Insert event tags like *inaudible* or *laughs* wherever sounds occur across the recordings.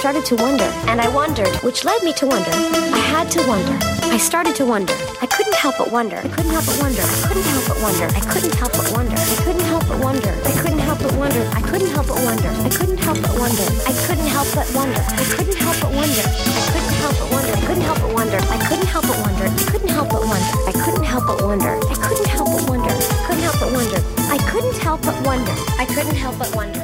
started to wonder, and I wondered, which led me to wonder. I had to wonder. I started to wonder. I couldn't help but wonder. I couldn't help but wonder. I couldn't help but wonder. I couldn't help but wonder. I couldn't help but wonder. I couldn't help but wonder. I couldn't help but wonder. I couldn't help but wonder. I couldn't help but wonder. I couldn't help but wonder. I couldn't help but wonder. I couldn't help but wonder. I couldn't help but wonder. I couldn't help but wonder. I couldn't help but wonder. I couldn't help but wonder. I couldn't help but wonder. I couldn't help but wonder. I couldn't help but wonder.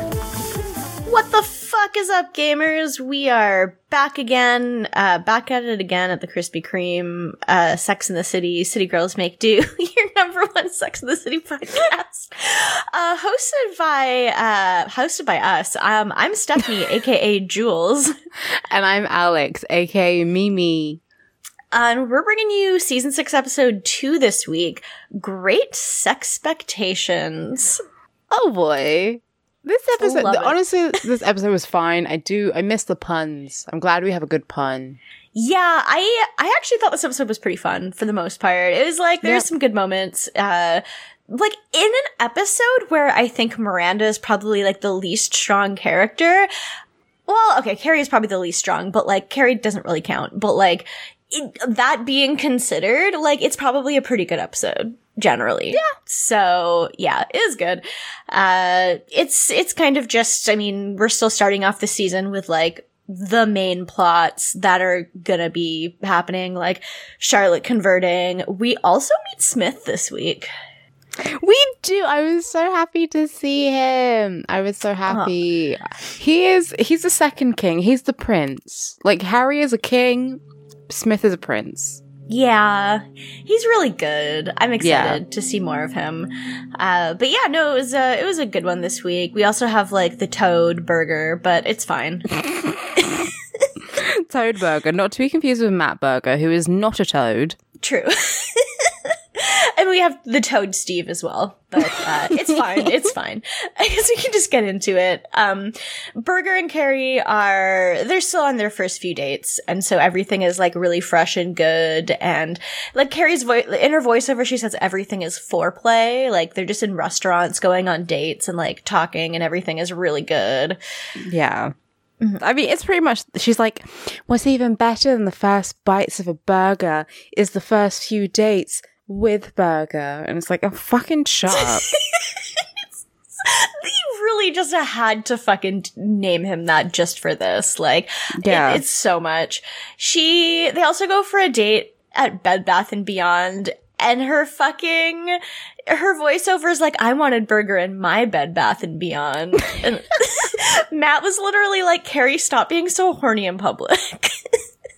What the fuck is up, gamers? We are back again, uh, back at it again at the Krispy Kreme, uh, Sex in the City, City Girls Make Do, *laughs* your number one Sex in the City podcast, uh, hosted by, uh, hosted by us. Um, I'm Stephanie, *laughs* aka Jules, And I'm Alex, aka Mimi. and we're bringing you season six, episode two this week. Great expectations. Oh boy. This episode, Love it. honestly, *laughs* this episode was fine. I do, I miss the puns. I'm glad we have a good pun. Yeah, I I actually thought this episode was pretty fun for the most part. It was like there's some good moments. Uh like in an episode where I think Miranda is probably like the least strong character. Well, okay, Carrie is probably the least strong, but like Carrie doesn't really count. But like it, that being considered, like it's probably a pretty good episode generally. Yeah. So yeah, it is good. Uh, it's it's kind of just. I mean, we're still starting off the season with like the main plots that are gonna be happening, like Charlotte converting. We also meet Smith this week. We do. I was so happy to see him. I was so happy. He is, he's the second king. He's the prince. Like, Harry is a king, Smith is a prince. Yeah, he's really good. I'm excited to see more of him. Uh, but yeah, no, it was a, it was a good one this week. We also have like the Toad burger, but it's fine. *laughs* *laughs* Toad Burger, not to be confused with Matt Burger, who is not a toad. True. *laughs* and we have the Toad Steve as well, but uh, *laughs* it's fine. It's fine. *laughs* I guess we can just get into it. Um, Berger and Carrie are they're still on their first few dates, and so everything is like really fresh and good. And like Carrie's voice in her voiceover, she says everything is foreplay. Like they're just in restaurants, going on dates, and like talking, and everything is really good. Yeah. I mean, it's pretty much, she's like, what's even better than the first bites of a burger is the first few dates with burger. And it's like, oh, fucking shut up. They *laughs* really just had to fucking name him that just for this. Like, it- Yeah. it's so much. She, they also go for a date at Bed Bath and Beyond, and her fucking, her voiceover is like, I wanted burger in my Bed Bath and Beyond. *laughs* And *laughs* Matt was literally like, Carrie, stop being so horny in public.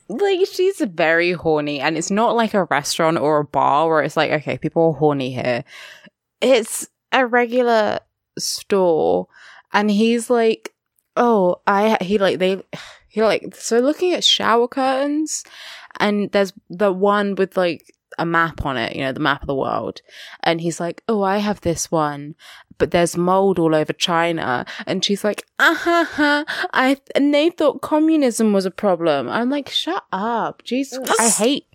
Like, she's very horny. And it's not like a restaurant or a bar where it's like, okay, people are horny here. It's a regular store. And he's like, oh, I, he like, they, he like, so looking at shower curtains and there's the one with like a map on it, you know, the map of the world. And he's like, oh, I have this one, but there's mold all over China. And she's like, ah ha ha, I, and they thought communism was a problem. I'm like, shut up. Jesus, I hate,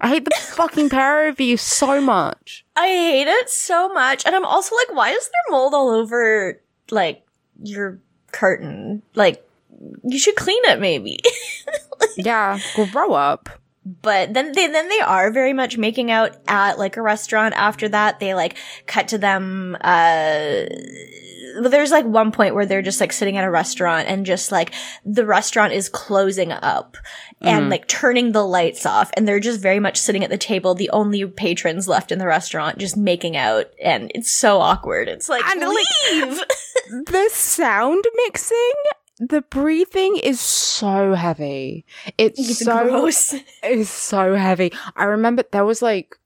I hate the *laughs* fucking pair of you so much. I hate it so much. And I'm also like, why is there mold all over, like, your curtain? Like, you should clean it maybe. *laughs* Yeah, grow up. But then they then they are very much making out at like a restaurant after that. They like cut to them uh there's like one point where they're just like sitting at a restaurant and just like the restaurant is closing up and like turning the lights off. And they're just very much sitting at the table the only patrons left in the restaurant just making out. And it's so awkward. It's like And, like, leave! *laughs* the sound mixing, the breathing is so heavy. It's, it's so gross *laughs* It's so heavy. I remember there was like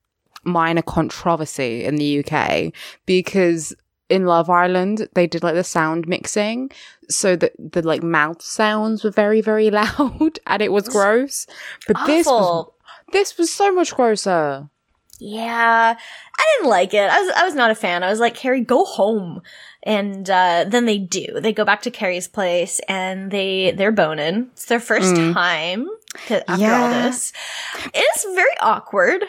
minor controversy in the UK because in Love Island they did like the sound mixing so that the like mouth sounds were very very *laughs* loud and it was gross. But this was this was so much grosser. Yeah, I didn't like it. I was I was not a fan. I was like, Carrie, go home. And uh, then they do. They go back to Carrie's place and they they're boning. It's their first time to, after all this. It is very awkward.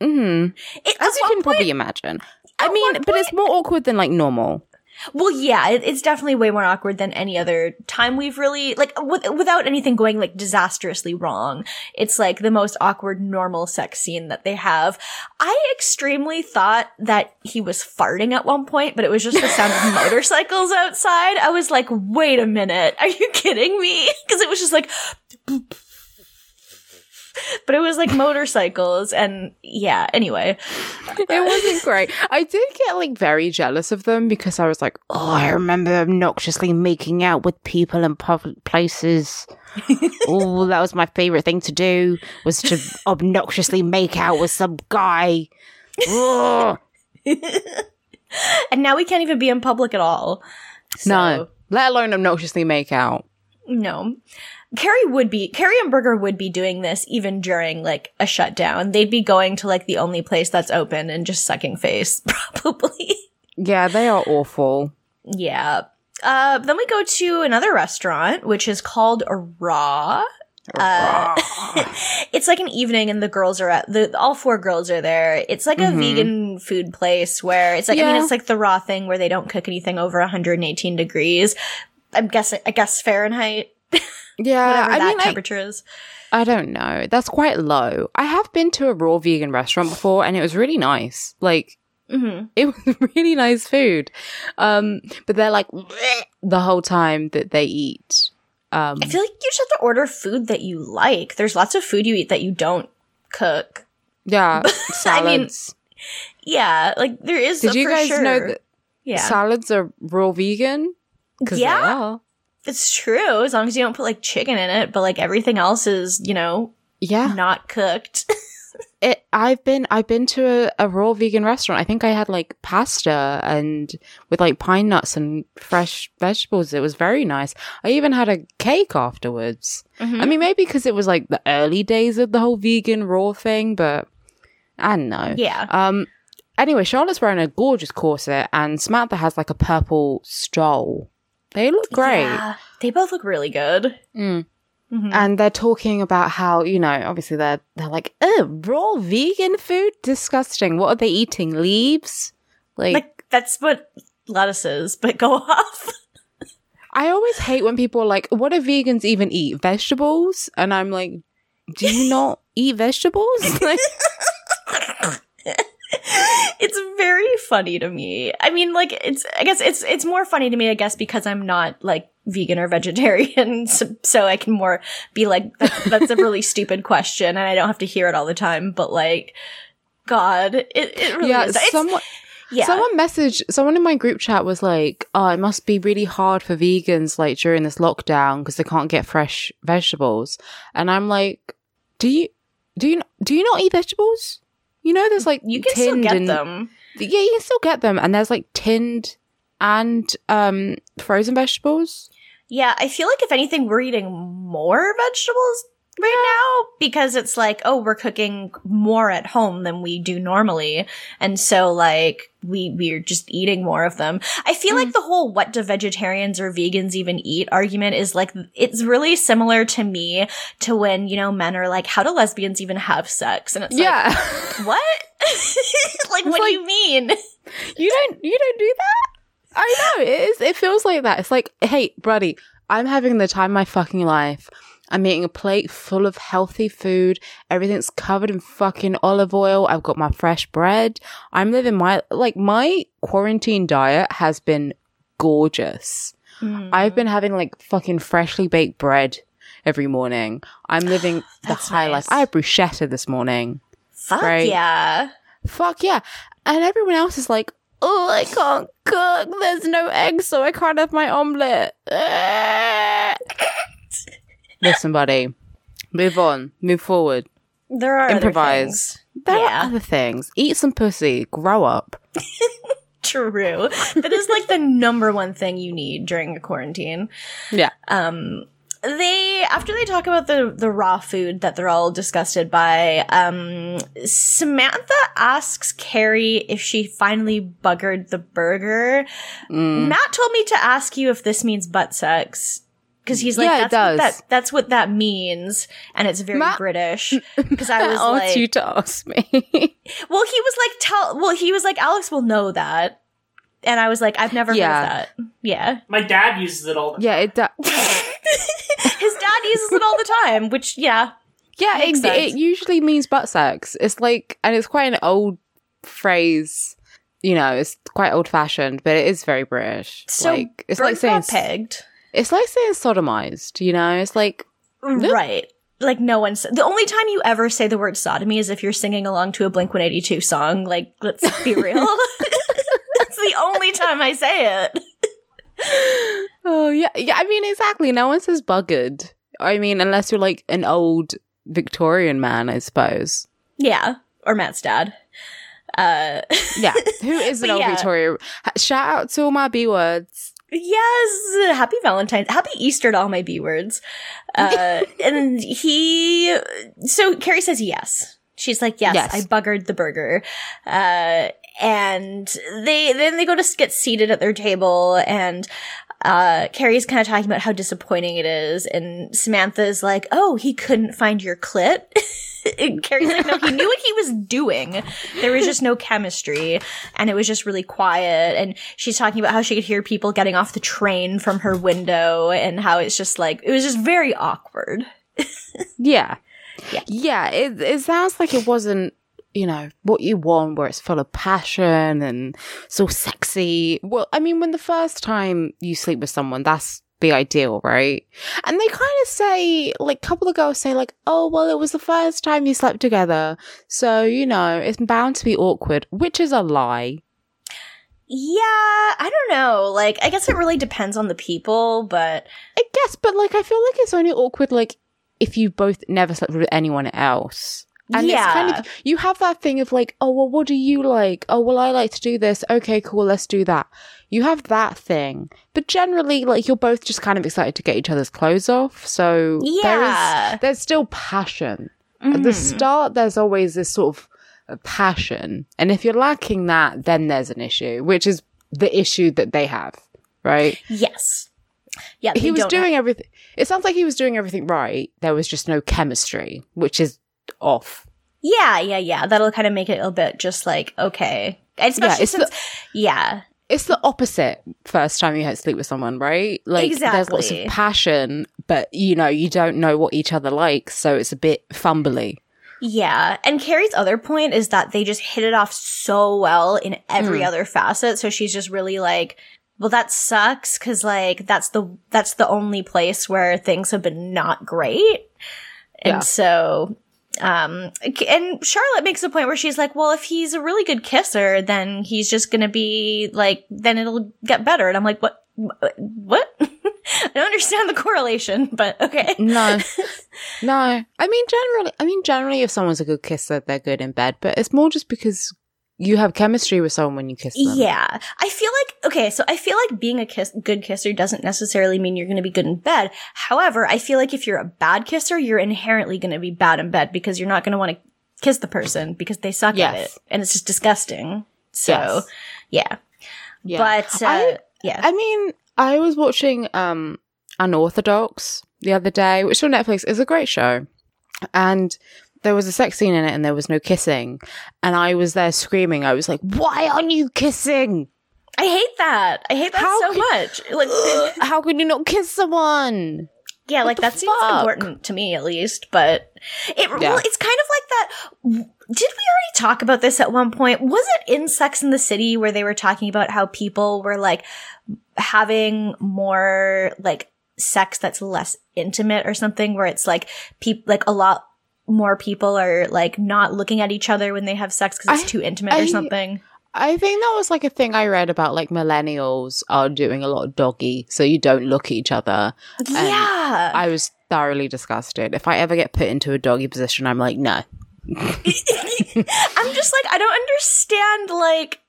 hmm It, As you can point- probably imagine. I mean, but it's more awkward than like normal. Well, yeah, it, it's definitely way more awkward than any other time we've really like with, without anything going like disastrously wrong. It's like the most awkward normal sex scene that they have. I extremely thought that he was farting at one point, but it was just the sound of *laughs* motorcycles outside. I was like, "Wait a minute, are you kidding me?" *laughs* Because it was just like. *laughs* But it was like motorcycles and yeah, anyway. it wasn't great. I did get like very jealous of them because I was like, oh, I remember obnoxiously making out with people in public places. *laughs* oh, that was my favorite thing to do was to obnoxiously make out with some guy. *laughs* And now we can't even be in public at all. no, let alone obnoxiously make out. No. Carrie would be, Carrie and Berger would be doing this even during like a shutdown. They'd be going to like the only place that's open and just sucking face, *laughs* probably. Yeah, they are awful. Yeah. Uh, then we go to another restaurant, which is called Raw. Uh, *laughs* it's like an evening and the girls are at the all four girls are there. It's like a mm-hmm. vegan food place where it's like yeah. I mean it's like the raw thing where they don't cook anything over 118 degrees. I'm guessing I guess Fahrenheit. *laughs* Yeah, whatever I that mean, temperature I, is. I don't know. That's quite low. I have been to a raw vegan restaurant before, and it was really nice. Like, mm-hmm. it *laughs* was really nice food. Um, but they're like *sniffs* the whole time that they eat. Um, I feel like you just have to order food that you like. There's lots of food you eat that you don't cook. Yeah, salads. *laughs* I mean, yeah, like there is. Did you guys sure. know that yeah. salads are raw vegan? Yeah. It's true, as long as you don't put like chicken in it, but like everything else is, you know, yeah, not cooked. *laughs* it I've been I've been to a, a, raw vegan restaurant. I think I had like pasta and with like pine nuts and fresh vegetables. It was very nice. I even had a cake afterwards. Mm-hmm. I mean, maybe because it was like the early days of the whole vegan raw thing, but I don't know. Yeah. Um. Anyway, Charlotte's wearing a gorgeous corset, and Samantha has like a purple stole. They look great. Yeah, they both look really good. Mm. Mm-hmm. And they're talking about how, you know, obviously they're they're like, oh, raw vegan food? Disgusting. What are they eating? Leaves? Like, like that's what lettuce is, but go *laughs* off. I always hate when people are like, what do vegans even eat? Vegetables? And I'm like, do you not *laughs* eat vegetables? *laughs* Like it's very funny to me. I mean, like it's I guess it's it's more funny to me, I guess, because I'm not like vegan or vegetarian, *laughs* so, so I can more be like that, that's a really stupid question, and I don't have to hear it all the time. But like, God, it it really yeah, is. Someone, yeah. Someone messaged, someone in my group chat was like, oh, it must be really hard for vegans, like, during this lockdown because they can't get fresh vegetables. And I'm like, do you, do you, do you not eat vegetables? You know, there's like you can still get and, them. Yeah, you can still get them, and there's like tinned and um frozen vegetables. Yeah, I feel like if anything, we're eating more vegetables right now because it's like, oh, we're cooking more at home than we do normally. And so like we, we're just eating more of them. I feel mm. like the whole what do vegetarians or vegans even eat argument is like, it's really similar to me to when, you know, men are like, how do lesbians even have sex? And it's yeah. *laughs* *laughs* like, what? like, what like, do you mean? You don't, you don't do that? I know. It is, it feels like that. It's like, hey, buddy, I'm having the time of my fucking life. I'm eating a plate full of healthy food. Everything's covered in fucking olive oil. I've got my fresh bread. I'm living my, like, my quarantine diet has been gorgeous. Mm. I've been having like fucking freshly baked bread every morning. I'm living *gasps* the high nice. life. I had bruschetta this morning. Fuck right? yeah. Fuck yeah. And everyone else is like, oh, I can't cook. There's no eggs, so I can't have my omelette. *laughs* *laughs* Listen, buddy. Move on. Move forward. There are improvise. There yeah. are other things. Eat some pussy. Grow up. *laughs* True. That is like the number one thing you need during a quarantine. Yeah. Um they after they talk about the the raw food that they're all disgusted by um samantha asks carrie if she finally buggered the burger mm. matt told me to ask you if this means butt sex because he's like, yeah, that's, what that, that's what that means, and it's very Matt, British. *laughs* Because I was like, you to ask me. *laughs* well, he was like, tell. Well, he was like, Alex will know that. And I was like, I've never Yeah. heard of that. Yeah. My dad uses it all the time. Yeah, it. Do- *laughs* His dad uses it all the time, which, yeah. yeah, Makes it, sense. it usually means butt sex. It's like, and it's quite an old phrase. You know, it's quite old fashioned, but it is very British. So like, it's Bird like saying got pegged. It's like saying sodomized. You know, it's like Right. Like no one's the only time you ever say the word sodomy is if you're singing along to a Blink 182 song. Like, let's be *laughs* real. *laughs* That's the only time I say it. *laughs* Oh yeah, yeah. I mean, exactly. No one says buggered. I mean, unless you're like an old Victorian man, I suppose. Yeah. Or Matt's dad. Uh Yeah, who is an old yeah. Victorian? Shout out to all my B words. Yes, happy Valentine's, happy Easter to all my B words. Uh, and he, so Carrie says yes. She's like, yes, Yes. I buggered the burger. Uh, and they, then they go to get seated at their table and, uh, Carrie's kind of talking about how disappointing it is. And Samantha's like, oh, he couldn't find your clit. *laughs* And *laughs* Carrie's like, no, he knew what he was doing. There was just no chemistry and it was just really quiet. And she's talking about how she could hear people getting off the train from her window and how it's just like, it was just very awkward. *laughs* Yeah, Yeah. yeah. It it sounds like it wasn't. You know what you want, where it's full of passion and so sexy. Well, I mean, when the first time you sleep with someone, that's the ideal, right? And they kind of say, like, a couple of girls say, like, oh, well, it was the first time you slept together. So, you know, it's bound to be awkward, which is a lie. Yeah, I don't know. Like, I guess it really depends on the people, but I guess, but like, I feel like it's only awkward, like, if you both never slept with anyone else. And it's kind Yeah. of, you have that thing of like, oh, well, what do you like? Oh, well, I like to do this. Okay, cool, let's do that. You have that thing. But generally, like, you're both just kind of excited to get each other's clothes off. So Yeah. is, there's still passion. At the Mhm. start, there's always this sort of passion. And if you're lacking that, then there's an issue, which is the issue that they have, right? yes. Yeah, he was doing everything. It sounds like he was doing everything right. There was just no chemistry, which is off. Yeah, yeah, yeah. That'll kind of make it a bit just like, okay. Especially it's the- since, yeah. It's the opposite. First time you had sleep with someone, right? Like there's lots of passion, but you know you don't know what each other likes, so it's a bit fumbly. Yeah. And Carrie's other point is that they just hit it off so well in every Mm. other facet. So she's just really like, well, that sucks because like that's the that's the only place where things have been not great. And Yeah. so um and Charlotte makes a point where she's like, well, if he's a really good kisser, then he's just gonna be like then it'll get better. And I'm like, what what? *laughs* I don't understand the correlation, but okay. No, *laughs* no. I mean, generally, I mean, generally, if someone's a good kisser, they're good in bed. But it's more just because you have chemistry with someone when you kiss them. Yeah. I feel like, okay, so I feel like being a kiss, good kisser doesn't necessarily mean you're going to be good in bed. However, I feel like if you're a bad kisser, you're inherently going to be bad in bed because you're not going to want to kiss the person because they suck at it. And it's just disgusting. So, Yes. yeah. Yeah. But, uh, I- yeah. I mean, I was watching um Unorthodox the other day, which on Netflix is a great show. And there was a sex scene in it and there was no kissing. And I was there screaming. I was like, why aren't you kissing? I hate that. I hate that How so could- much. Like, *gasps* How can you not kiss someone? yeah, like the that seems important to me at least, but it, Yeah. well, it's kind of like that. Did we already talk about this at one point? Was it in Sex in the City where they were talking about how people were like having more like sex that's less intimate or something where it's like people like a lot more people are like not looking at each other when they have sex because it's I- too intimate I- or something. I think that was like a thing I read about like millennials are doing a lot of doggy, so you don't look at each other. yeah. I was thoroughly disgusted. If I ever get put into a doggy position, I'm like, no. *laughs* I'm just like I don't understand like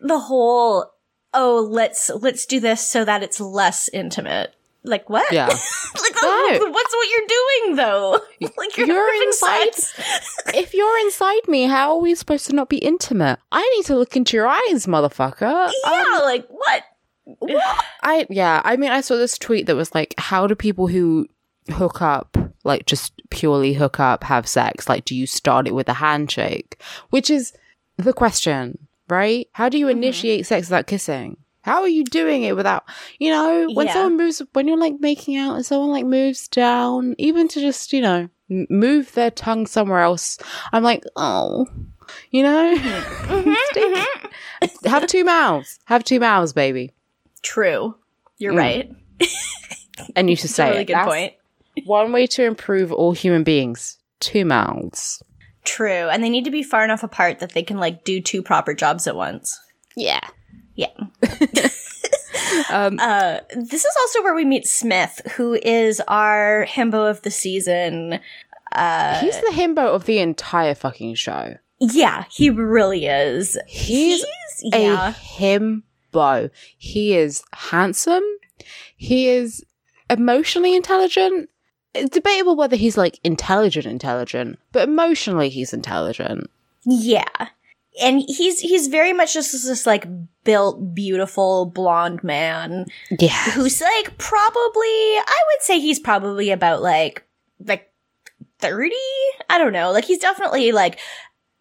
the whole oh let's let's do this so that it's less intimate. Like what? Yeah. *laughs* like No. what's what you're doing though? *laughs* like you're, You're inside- *laughs* if you're inside me, how are we supposed to not be intimate? I need to look into your eyes, motherfucker. Yeah, Um, like what? I yeah, I mean I saw this tweet that was like how do people who hook up like just purely hook up have sex? Like do you start it with a handshake? Which is the question. right? How do you initiate sex without kissing? How are you doing it without, you know, when Yeah. someone moves, when you're like making out and someone like moves down, even to just, you know, move their tongue somewhere else, I'm like, oh, you know, mm-hmm. *laughs* Mm-hmm. Stick- mm-hmm. have two mouths, have two mouths, baby. True. You're Mm. right. And you *laughs* should say a really it. good That's point. One way to improve all human beings: two mouths. True. And they need to be far enough apart that they can like do two proper jobs at once. Yeah. Yeah. *laughs* Um, Uh, this is also where we meet Smith, who is our himbo of the season. Uh, he's the himbo of the entire fucking show. yeah, he really is. He's a yeah. himbo. He is handsome. He is emotionally intelligent. It's debatable whether he's like intelligent, intelligent, but emotionally he's intelligent. Yeah. And he's he's very much just this like built beautiful blonde man Yeah. who's like probably I would say he's probably about like like 30? I don't know. Like he's definitely like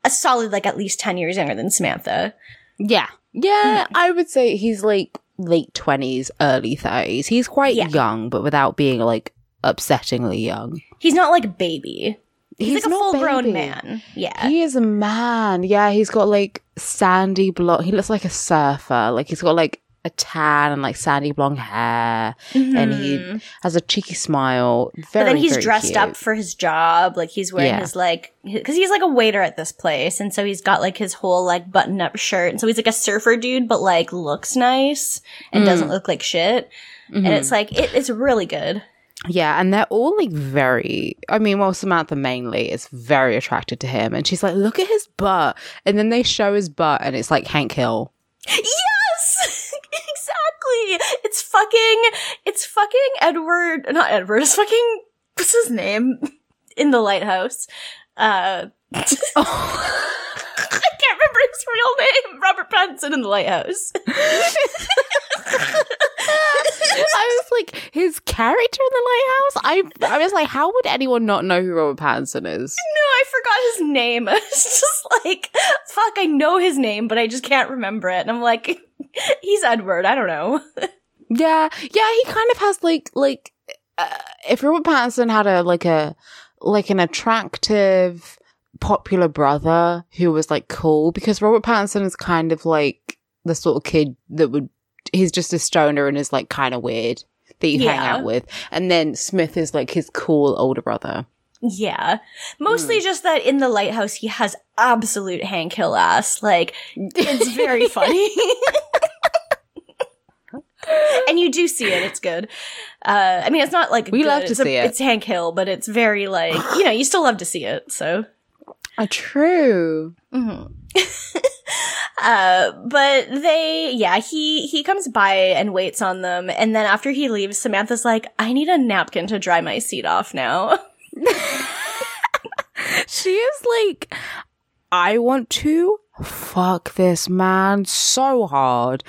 a solid like at least 10 years younger than Samantha. Yeah. Yeah, hmm. I would say he's like late 20s, early 30s. He's quite Yeah. young, but without being like upsettingly young. He's not like a baby. He's, like a full grown man. Yeah. He is a man. Yeah, he's got like sandy blonde. He looks like a surfer. Like he's got like a tan and like sandy blonde hair, and he Mhm. has a cheeky smile. Very, but then he's dressed cute. up for his job. Like he's wearing Yeah. his like because he's like a waiter at this place, and so he's got like his whole like button up shirt, and so he's like a surfer dude, but like looks nice and Mm. doesn't look like shit. And Mhm. it's like it, it's really good. Yeah, and they're all like very. I mean, well, Samantha mainly is very attracted to him, and she's like, "Look at his butt," and then they show his butt, and it's like Hank Hill. Yes, *laughs* exactly. It's fucking. It's fucking Edward. Not Edward. It's fucking. What's his name *laughs* in the lighthouse? Uh, *laughs* I can't remember his real name. Robert Pattinson in the lighthouse. I was like, his character in the lighthouse. I I was like, how would anyone not know who Robert Pattinson is? *laughs* No, I forgot his name. *laughs* It's just like, fuck, I know his name, but I just can't remember it. And I'm like, *laughs* he's Edward. I don't know. Yeah, yeah, he kind of has like like uh, if Robert Pattinson had a like a like an attractive popular brother who was like cool because Robert Pattinson is kind of like the sort of kid that would he's just a stoner and is like kind of weird that you hang out with and then Smith is like his cool older brother. Yeah. Mostly just that in the lighthouse, he has absolute Hank Hill ass. Like, it's very *laughs* funny. and you do see it. It's good. Uh, I mean, it's not like We good. love to It's a- see it. It's Hank Hill, but it's very like, you know, you still love to see it. So. Uh, true. Mhm. *laughs* uh, but they, yeah, he he comes by and waits on them, and then after he leaves, Samantha's like, "I need a napkin to dry my seat off now." *laughs* She is like, I want to fuck this man so hard.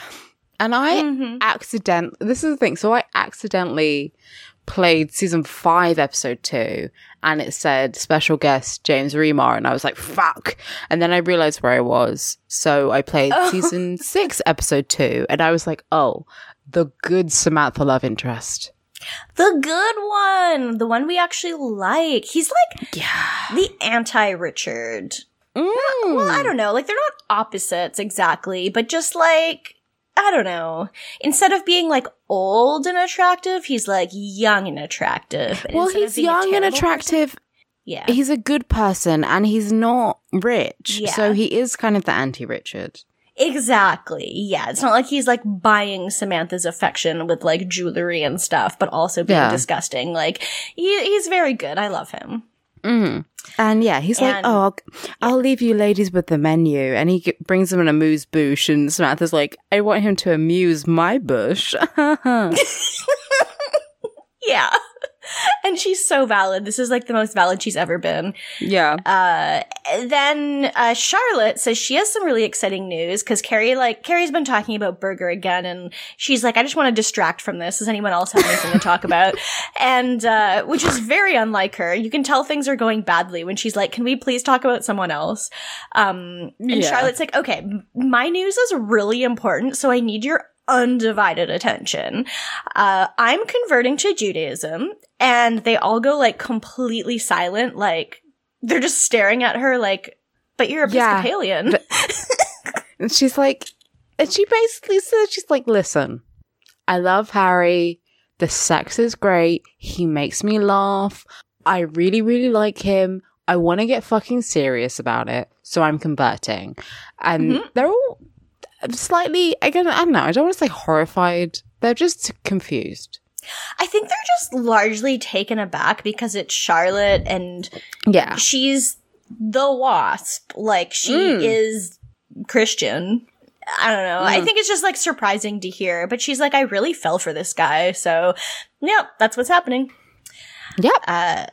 And I Mhm. accident this is the thing. So I accidentally played season five, episode two, and it said special guest James Remar, and I was like, fuck. And then I realized where I was. So I played Oh. *laughs* season six, episode two, and I was like, oh, the good Samantha love interest. The good one, the one we actually like. He's like Yeah. the anti Richard. Mm. Well, I don't know. Like they're not opposites exactly, but just like I don't know. Instead of being like old and attractive, he's like young and attractive. And Well, he's young and attractive. person- yeah. he's a good person and he's not rich. Yeah. So he is kind of the anti Richard. Exactly. Yeah. It's not like he's like buying Samantha's affection with like jewelry and stuff, but also being Yeah. disgusting. Like he, he's very good. I love him. Mm. And yeah, he's like, oh, I'll, I'll leave you ladies with the menu. And he g- brings them an amuse bouche. And Samantha's like, I want him to amuse my bush. *laughs* *laughs* Yeah. *laughs* and she's so valid. This is like the most valid she's ever been. Yeah. Uh, then uh, Charlotte says she has some really exciting news because Carrie, like Carrie's been talking about Berger again, and she's like, I just want to distract from this. Does anyone else have anything to talk about? *laughs* And uh, which is very unlike her. You can tell things are going badly when she's like, Can we please talk about someone else? Um, and Yeah. Charlotte's like, Okay, my news is really important, so I need your undivided attention. Uh, I'm converting to Judaism, and they all go like completely silent, like they're just staring at her, like, but you're Yeah. Episcopalian. *laughs* And she's like, and she basically says, she's like, listen, I love Harry. The sex is great. He makes me laugh. I really, really like him. I want to get fucking serious about it. So I'm converting. And Mhm. they're all slightly, again, I don't know. I don't want to say horrified. They're just confused. I think they're just largely taken aback because it's Charlotte and Yeah. she's the wasp. Like, she Mm. is Christian. I don't know. I Mm. think it's just like surprising to hear, but she's like, I really fell for this guy. So, yeah, that's what's happening. Yep. Uh,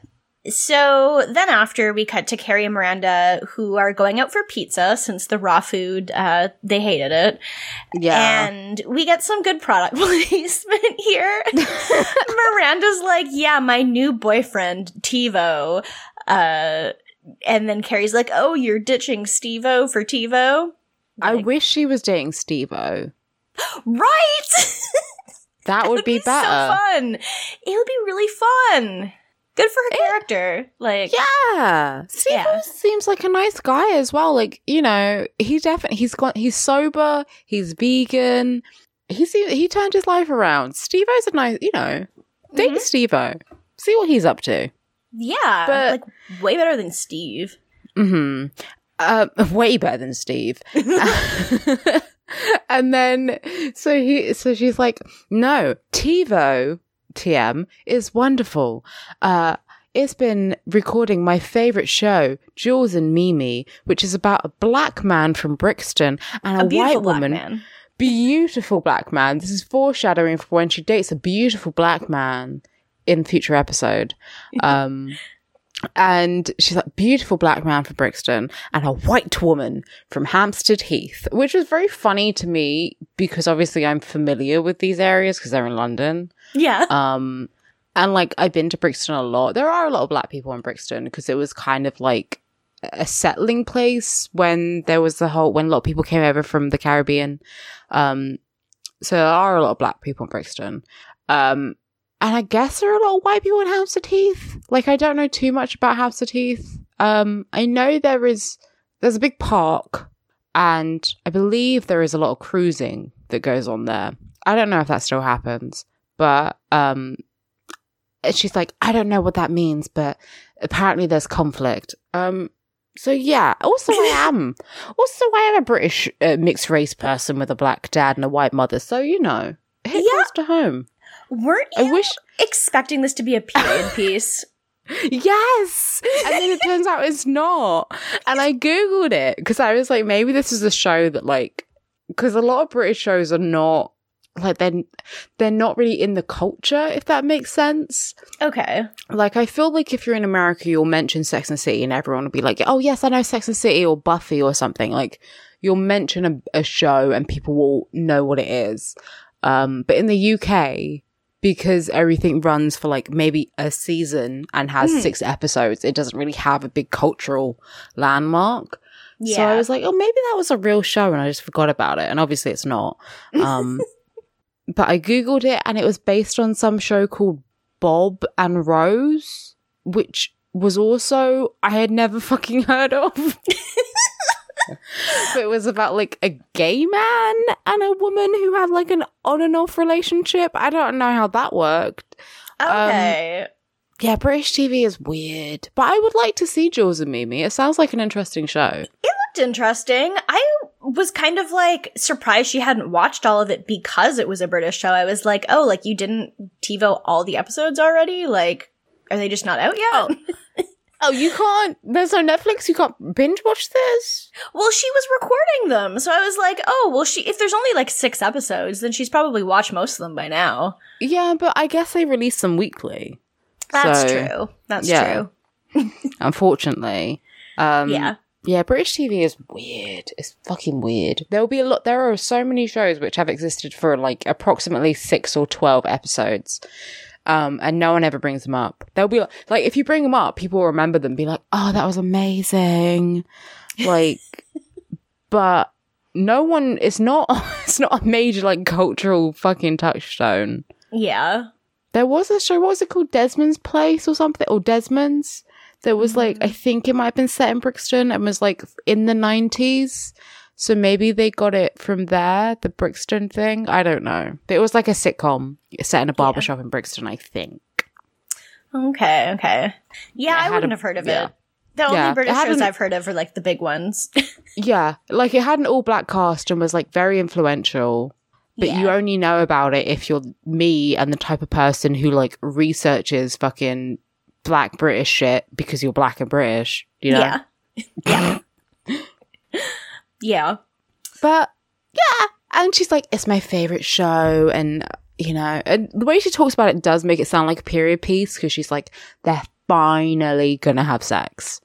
so then after we cut to Carrie and Miranda who are going out for pizza since the raw food, uh, they hated it. Yeah. And we get some good product *laughs* placement here. *laughs* Miranda's like, yeah, my new boyfriend, TiVo. Uh, and then Carrie's like, oh, you're ditching Stevo for TiVo? I wish she was dating Steve-O. *gasps* right! *laughs* That would be so better. fun. It would be really fun. Good for her character. Like, Yeah, Steve Yeah. seems like a nice guy as well. Like you know, he definitely he's got he's sober, he's vegan. He se- he turned his life around. Steve O's a nice, you know, date Mhm. Steve O. See what he's up to. yeah, But- like way better than Steve. Hmm. Uh, *laughs* way better than Steve. *laughs* *laughs* and then so he so she's like, no, TiVo TM is wonderful. Uh it's been recording my favorite show, Jules and Mimi, which is about a black man from Brixton and a, A white black woman. man. Beautiful black man. This is foreshadowing for when she dates a beautiful black man in future episode. *laughs* Um and she's like beautiful black man from Brixton and a white woman from Hampstead Heath, which was very funny to me because obviously I'm familiar with these areas because they're in London. Yeah. Um, and like I've been to Brixton a lot. There are a lot of black people in Brixton because it was kind of like a settling place when there was the whole when a lot of people came over from the Caribbean. Um, so there are a lot of black people in Brixton. Um, and I guess there are a lot of white people in Hampstead Heath. Like I don't know too much about Hampstead Heath. Um, I know there is there's a big park, and I believe there is a lot of cruising that goes on there. I don't know if that still happens, but um, and she's like, I don't know what that means, but apparently there's conflict. Um, so yeah. Also, I *laughs* am. also, I am a British uh, mixed race person with a black dad and a white mother. So you know, it hit Yeah. close to home. Weren't I you wish. expecting this to be a period *laughs* piece? Yes, and then it turns out it's not. And I googled it because I was like, maybe this is a show that like, because a lot of British shows are not like they're they're not really in the culture, if that makes sense. Okay. Like, I feel like if you're in America, you'll mention Sex and City, and everyone will be like, "Oh yes, I know Sex and City or Buffy or something." Like, you'll mention a, a show, and people will know what it is. Um, but in the UK, because everything runs for like maybe a season and has Mhm. six episodes, it doesn't really have a big cultural landmark. Yeah. So I was like, oh, maybe that was a real show and I just forgot about it. And obviously it's not. *laughs* Um, but I Googled it and it was based on some show called Bob and Rose, which was also, I had never *laughs* fucking heard of. *laughs* but it was about like a gay man and a woman who had like an on and off relationship. I don't know how that worked. Um, okay. Yeah, British TV is weird, but I would like to see Jules and Mimi. It sounds like an interesting show. it looked interesting. I was kind of like surprised she hadn't watched all of it because it was a British show. I was like, oh, like you didn't TiVo all the episodes already? Like, are they just not out yet? Oh. Oh, you can't. There's no Netflix. You can't binge watch this. Well, she was recording them, so I was like, oh, well, she if there's only like six episodes, then she's probably watched most of them by now. Yeah, but I guess they release them weekly. That's So, true. That's yeah. true. *laughs* Unfortunately. Um, Yeah. Yeah, British TV is weird. It's fucking weird. There'll be a lot. There are so many shows which have existed for like approximately six or twelve episodes, um, and no one ever brings them up. They'll be like, like if you bring them up, people will remember them, be like, "Oh, that was amazing," like, *laughs* but no one. It's not. *laughs* It's not a major like cultural fucking touchstone. Yeah. There was a show. What was it called? Desmond's Place or something, or Desmond's. There was like I think it might have been set in Brixton and was like in the nineties. So maybe they got it from there, the Brixton thing. I don't know. It was like a sitcom set in a barbershop in Brixton, I think. Okay. Okay. Yeah, I wouldn't a- have heard of yeah. it. The only Yeah, British shows an- I've heard of are like the big ones. *laughs* Yeah, like it had an all black cast and was like very influential. But you only know about it if you're me and the type of person who like researches fucking black British shit because you're black and British, you know? Yeah. *laughs* yeah. Yeah. But yeah, and she's like, it's my favorite show, and you know, and the way she talks about it does make it sound like a period piece because she's like, they're finally gonna have sex.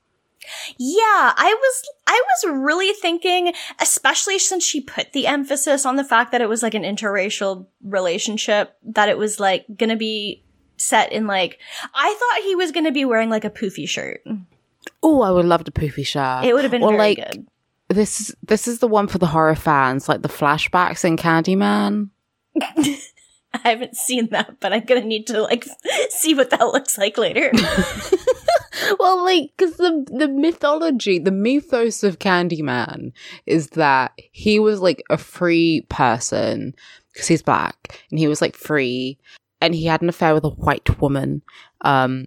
Yeah, I was I was really thinking, especially since she put the emphasis on the fact that it was like an interracial relationship, that it was like gonna be set in like I thought he was gonna be wearing like a poofy shirt. Oh, I would love the poofy shirt. It would have been or very like good. This. is This is the one for the horror fans, like the flashbacks in Candyman. *laughs* I haven't seen that, but I'm gonna need to like *laughs* see what that looks like later. *laughs* well, like, because the the mythology, the mythos of Candyman is that he was like a free person because he's black, and he was like free, and he had an affair with a white woman. Um,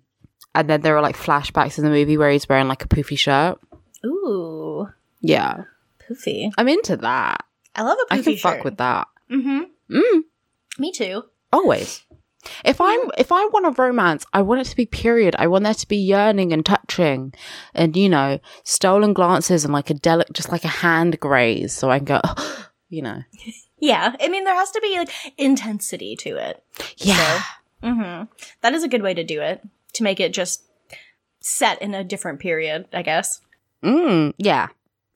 and then there were like flashbacks in the movie where he's wearing like a poofy shirt. Ooh, Yeah, poofy. I'm into that. I love a poofy I can shirt. fuck with that. Mm-hmm. Mm, Me too. always. If I'm if I want a romance, I want it to be period. I want there to be yearning and touching, and you know, stolen glances and like a delicate, just like a hand graze, so I can go, *gasps* you know, *laughs* Yeah, I mean there has to be like intensity to it. yeah, Mm-hmm. That is a good way to do it to make it just set in a different period, I guess. mm, yeah.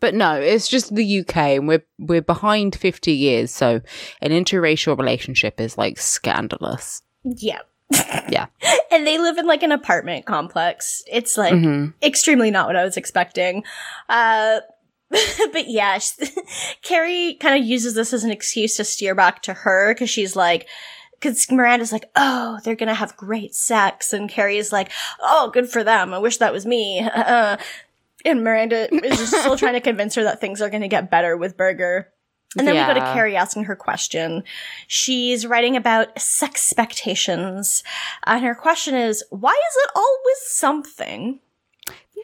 But no, it's just the UK, and we're we're behind fifty years, so an interracial relationship is like scandalous. Yeah. Yeah. *laughs* And they live in like an apartment complex. It's like Mhm. extremely not what I was expecting. Uh, *laughs* but yeah, *laughs* Carrie kind of uses this as an excuse to steer back to her because she's like, because Miranda's like, oh, they're gonna have great sex, and Carrie's like, oh, good for them. I wish that was me. Uh, and Miranda is still *laughs* trying to convince her that things are gonna get better with Berger. And then we go to Carrie asking her question. She's writing about sex expectations. And her question is, why is it always something?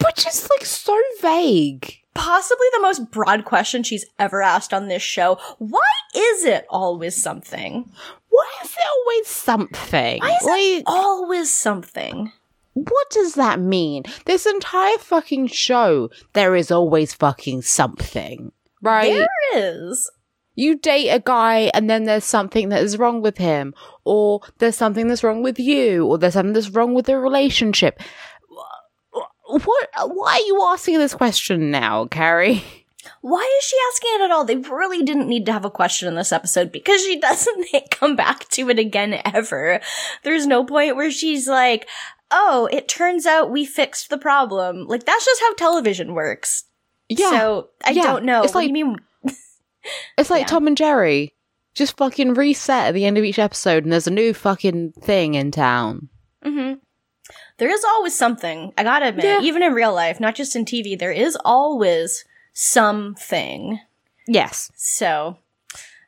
Which is like so vague. Possibly the most broad question she's ever asked on this show. Why is it always something? Why is it always something? Why is like, it always something? What does that mean? This entire fucking show, there is always fucking something, right? There is. You date a guy and then there's something that is wrong with him, or there's something that's wrong with you, or there's something that's wrong with the relationship. What? Why are you asking this question now, Carrie? Why is she asking it at all? They really didn't need to have a question in this episode because she *laughs* doesn't come back to it again ever. There's no point where she's like, oh, it turns out we fixed the problem. Like, that's just how television works. Yeah. So, I Yeah. don't know. It's what do like- you mean? *laughs* It's like Yeah. Tom and Jerry. Just fucking reset at the end of each episode and there's a new fucking thing in town. hmm There is always something. I gotta admit, Yeah. even in real life, not just in TV, there is always something. Yes. So,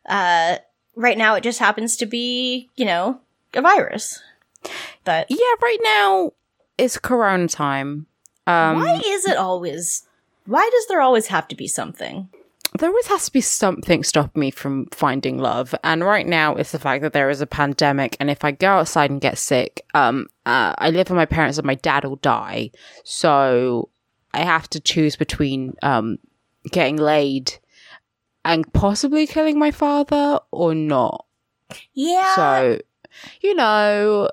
uh, right now it just happens to be, you know, a virus. But Yeah, right now it's corona time. Um why is it always, why does there always have to be something? there always has to be something stopping me from finding love and right now it's the fact that there is a pandemic and if i go outside and get sick um uh, i live with my parents and my dad will die so i have to choose between um getting laid and possibly killing my father or not Yeah. so you know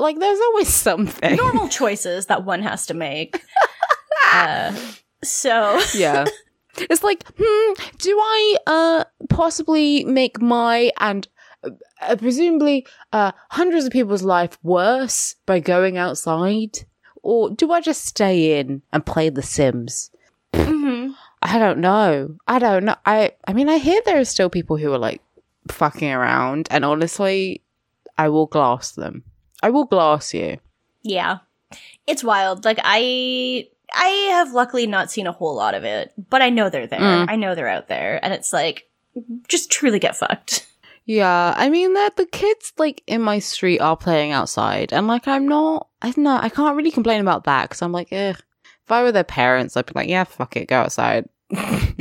like there's always something. Normal choices that one has to make. *laughs* uh, so yeah. It's like, hmm, do I uh possibly make my and uh, presumably uh hundreds of people's life worse by going outside? Or do I just stay in and play The Sims? mhm. I don't know. I don't know. I I mean, I hear there are still people who are like fucking around, and honestly, I will glass them. I will glass you. yeah, it's wild. Like I, I have luckily not seen a whole lot of it, but I know they're there. Mm. I know they're out there, and it's like just truly get fucked. *laughs* Yeah, I mean that the kids like in my street are playing outside, and like I'm not, I'm not, I can't really complain about that because I'm like, eh. If I were their parents, I'd be like, yeah, fuck it, go outside. *laughs*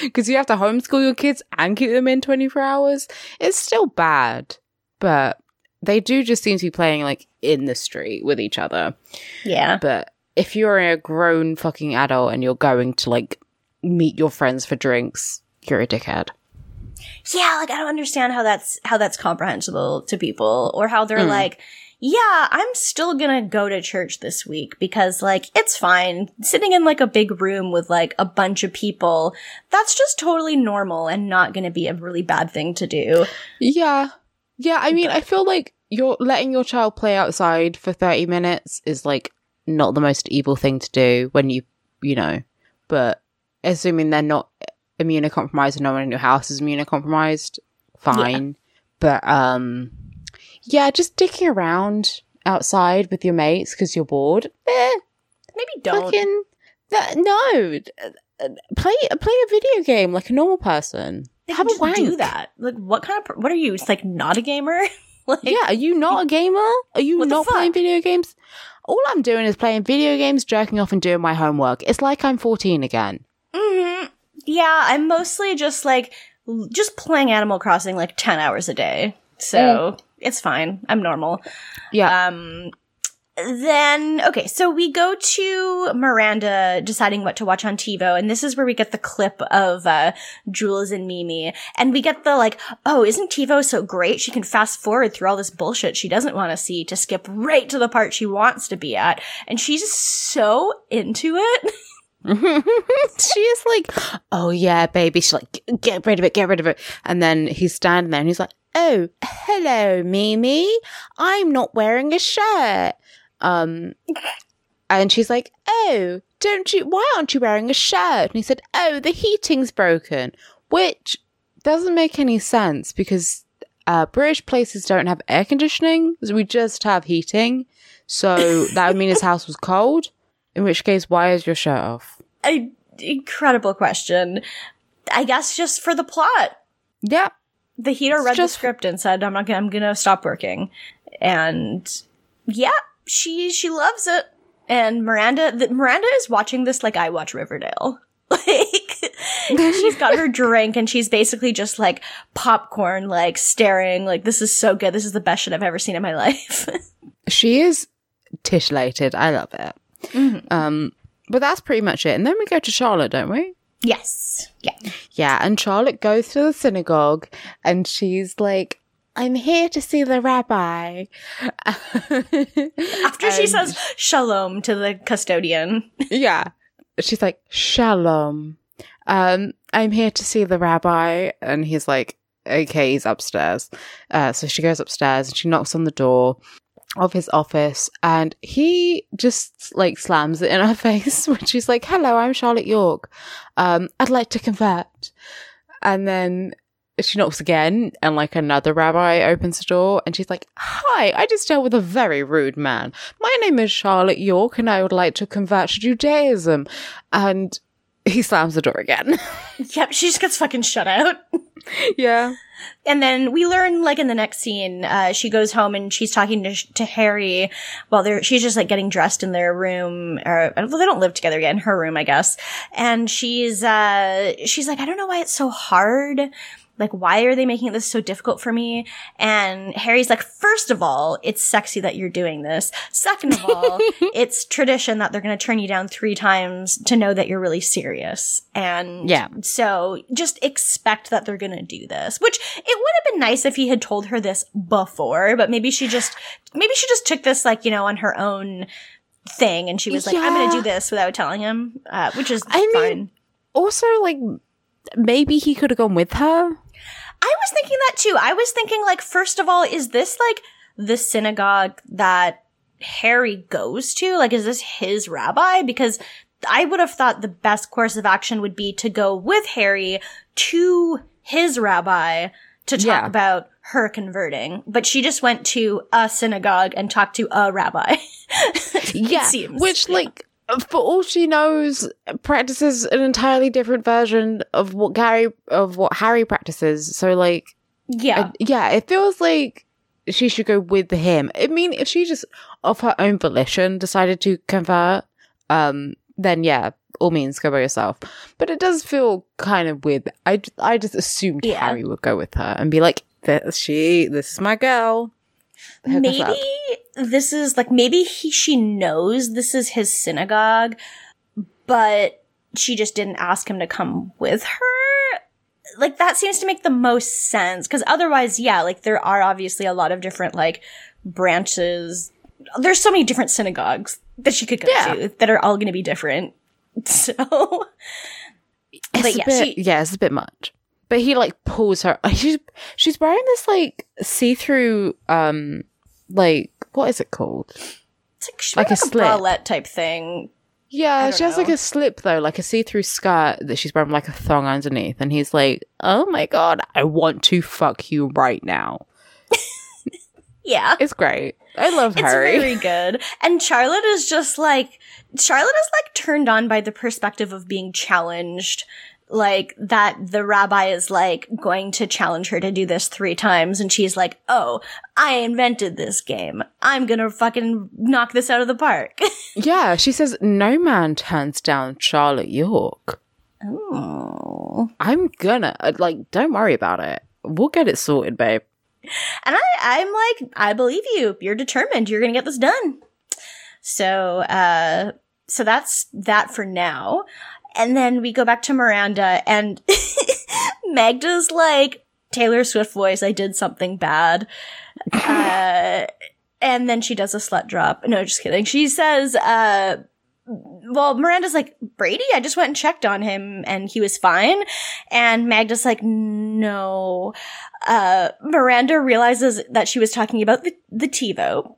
Because you have to homeschool your kids and keep them in 24 hours. It's still bad, but they do just seem to be playing like in the street with each other. Yeah, But if you're a grown fucking adult and you're going to like meet your friends for drinks, you're a dickhead. yeah. Like I don't understand how that's how that's comprehensible to people, or how they're Mm. like. Yeah, I'm still gonna go to church this week because, like, it's fine. Sitting in, like, a big room with, like, a bunch of people, that's just totally normal and not gonna be a really bad thing to do. Yeah. Yeah, I mean, I feel like you're letting your child play outside for 30 minutes is like not the most evil thing to do when you, you know, but assuming they're not immunocompromised and no one in your house is immunocompromised, fine. But, um, yeah, just dicking around outside with your mates because you're bored. Eh, Maybe don't. fucking, th- no. Play, play a video game like a normal person. They Have a just do that. Like, what kind of, what are you? It's like not a gamer? *laughs* like, yeah, are you not a gamer? Are you not playing video games? All I'm doing is playing video games, jerking off, and doing my homework. It's like I'm 14 again. hmm Yeah, I'm mostly just like, just playing Animal Crossing like 10 hours a day. So, it's fine. I'm normal. Yeah. Um, then, okay, so we go to Miranda deciding what to watch on TiVo, and this is where we get the clip of, uh, Jules and Mimi, and we get the, like, oh, isn't TiVo so great? She can fast forward through all this bullshit she doesn't want to see to skip right to the part she wants to be at, and she's so into it. *laughs* she is like, oh yeah, baby. She's like, "Get- rid of it, get rid of it. And then he's standing there and he's like, oh, hello, Mimi. I'm not wearing a shirt. Um, and she's like, oh, don't you, why aren't you wearing a shirt? And he said, oh, the heating's broken, which doesn't make any sense because uh, British places don't have air conditioning. so We just have heating. So *laughs* that would mean his house was cold. In which case, why is your shirt off? A incredible question. I guess just for the plot. Yeah. the heater It's read just- the script and said, "I'm not gonna, I'm gonna stop working," and yeah, she she loves it. And Miranda, the, Miranda is watching this like I watch Riverdale. *laughs* Like she's got her *laughs* drink and she's basically just like popcorn, like staring, like this is so good. This is the best shit I've ever seen in my *laughs* life. She is titillated. I love it. Mm-hmm. Um, but that's pretty much it. And then we go to Charlotte, don't we? yes, yeah, Yeah. And Charlotte goes to the synagogue and she's like, I'm here to see the rabbi. *laughs* After she says shalom to the custodian, yeah. She's like, Shalom. Um, I'm here to see the rabbi. And he's like, okay, he's upstairs. Uh, so she goes upstairs and she knocks on the door of his office and he just like slams it in her *laughs* face when she's like, hello, I'm Charlotte York. Um, I'd like to convert. And then she knocks again and like another rabbi opens the door and she's like, hi, I just dealt with a very rude man. My name is Charlotte York and I would like to convert to Judaism. And he slams the door again. *laughs* yep, she just gets fucking shut out. yeah. And then we learn, like in the next scene, uh, she goes home and she's talking to to Harry while they're she's just like getting dressed in their room, or well, they don't live together yet in her room, I guess. And she's uh she's like, I don't know why it's so hard Like, why are they making this so difficult for me? And Harry's like, first of all, it's sexy that you're doing this. Second of all, *laughs* it's tradition that they're going to turn you down three times to know that you're really serious. And Yeah. so just expect that they're going to do this, which it would have been nice if he had told her this before, but maybe she just, maybe she just took this like, you know, on her own thing and she was like, I'm going to do this without telling him, uh, which is I mean. Also, like, maybe he could have gone with her. I was thinking that too. I was thinking like, first of all, is this like the synagogue that Harry goes to? Like, is this his rabbi? Because I would have thought the best course of action would be to go with Harry to his rabbi to talk Yeah. about her converting. But she just went to a synagogue and talked to a rabbi. *laughs* Yeah, seems, which, like, for all she knows, practices an entirely different version of what Gary of what Harry practices. So, like, yeah. uh, yeah, it feels like she should go with him. I mean, if she just of her own volition decided to convert, um, then yeah, all means go by yourself. But it does feel kind of weird. I I just assumed Yeah. Harry would go with her and be like, "This she, this is my girl." Hook maybe this is like maybe he she knows this is his synagogue but she just didn't ask him to come with her like that seems to make the most sense because otherwise yeah like there are obviously a lot of different like branches there's so many different synagogues that she could go Yeah. to that are all going to be different *laughs* so It's But yeah, bit, she- yeah, it's a bit much. But he like pulls her. *laughs* She's she's wearing this like see through um like what is it called? it's like, Like like a slip. bralette type thing Yeah, she has like a slip though, like a see through skirt that she's wearing like a thong underneath, and he's like, "Oh my god, I want to fuck you right now." *laughs* yeah It's great. I love her. It's Harry. very *laughs* good. And Charlotte is just like, Charlotte is like turned on by the perspective of being challenged. Like that the rabbi is like going to challenge her to do this three times. And she's like, Oh, I invented this game. I'm gonna fucking knock this out of the park. *laughs* yeah, she says no man turns down Charlotte York. oh. I'm gonna uh, like, don't worry about it. We'll get it sorted, babe. And I, I'm like, I believe you. You're determined. You're gonna get this done. So, uh, so that's that for now. And then we go back to Miranda and *laughs* Magda's like, Taylor Swift voice, I did something bad. Uh, and then she does a slut drop. No, just kidding. She says, uh, well, Miranda's like, Brady, I just went and checked on him and he was fine. And Magda's like, no. Uh, Miranda realizes that she was talking about the, the TiVo.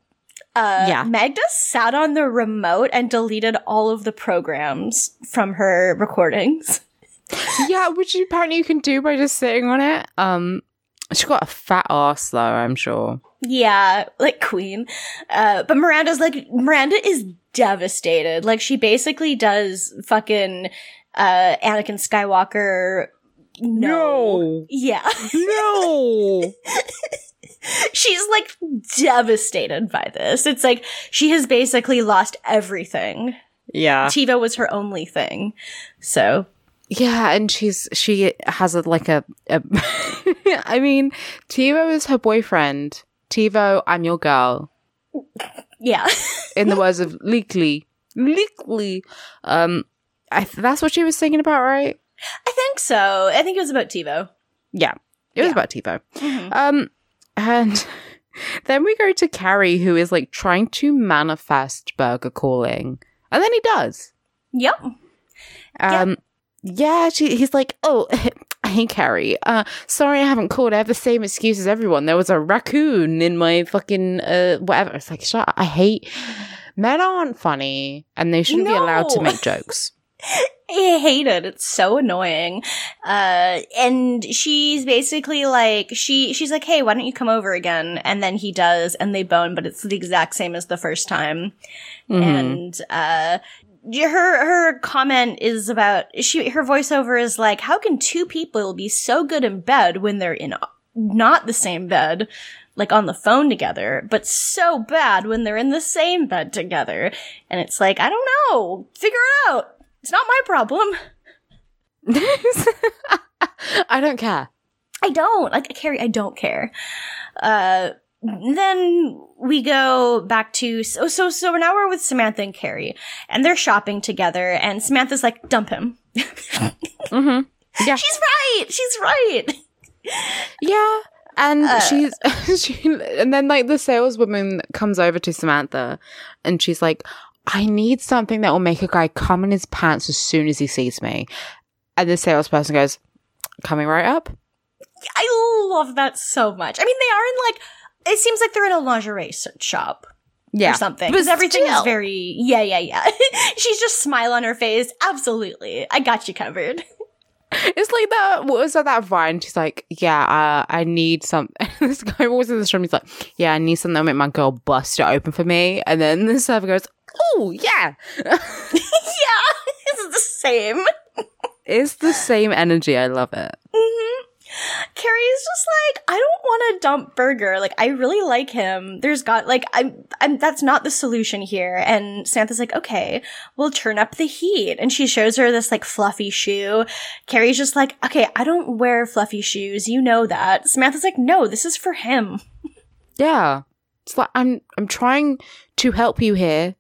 Uh, Yeah. Magda sat on the remote and deleted all of the programs from her recordings. *laughs* yeah, which apparently you can do by just sitting on it. Um, she got a fat ass though, I'm sure. Yeah, like Queen. Uh, but Miranda's like, Miranda is devastated. Like, she basically does fucking, uh, Anakin Skywalker. No. Yeah. no. *laughs* She's like devastated by this. It's like she has basically lost everything. Yeah, TiVo was her only thing. So, yeah, and she's she has a like a. a *laughs* I mean, TiVo is her boyfriend. TiVo, I'm your girl. yeah. In the *laughs* words of Leakley, Leakley. Um, I th- that's what she was thinking about, right? I think so. I think it was about TiVo. Yeah, it was Yeah. about TiVo. Mhm. Um, and *laughs* then we go to Carrie, who is like trying to manifest Berger calling, and then he does. Yep. Um, yeah, she, he's like, oh. *laughs* Hey Carrie, uh, sorry I haven't called. I have the same excuse as everyone. There was a raccoon in my fucking uh whatever. It's like, shut up. I hate men aren't funny and they shouldn't be allowed to make *laughs* jokes. I hate it. It's so annoying. Uh, and she's basically like, she, she's like, hey, why don't you come over again? And then he does, and they bone, but it's the exact same as the first time. Mhm. And, uh, her, her comment is about, she, her voiceover is like, how can two people be so good in bed when they're in not the same bed? Like on the phone together, but so bad when they're in the same bed together. And it's like, I don't know. Figure it out. It's not my problem. *laughs* I don't care. I don't like Carrie. I don't care. Uh, then we go back to so so so now we're with Samantha and Carrie, and they're shopping together, and Samantha's like, "Dump him." *laughs* mm-hmm. Yeah, she's right. She's right. Yeah, and Uh. she's *laughs* she and then like the saleswoman comes over to Samantha, and she's like, "I need something that will make a guy come in his pants as soon as he sees me." And the salesperson goes, "Coming right up." I love that so much. I mean, they are in like it seems like they're in a lingerie shop. Yeah, or something. Because everything is very, yeah, yeah, yeah. *laughs* She's just smile on her face. Absolutely. I got you covered. *laughs* It's like that. What was that? That Vine. She's like, "Yeah, uh, I need some." *laughs* this guy walks in the room. He's like, "Yeah, I need something that will make my girl bust it open for me." And then the server goes, "Oh yeah." *laughs* yeah. It's the same. It's the same energy. I love it. Mm-hmm. Carrie's just like, I don't want to dump Berger. Like, I really like him. There's got, like, I'm, I'm, that's not the solution here. And Samantha's like, okay, we'll turn up the heat. And she shows her this, like, fluffy shoe. Carrie's just like, okay, I don't wear fluffy shoes. You know that. Samantha's like, no, this is for him. Yeah. It's like I'm I'm trying to help you here.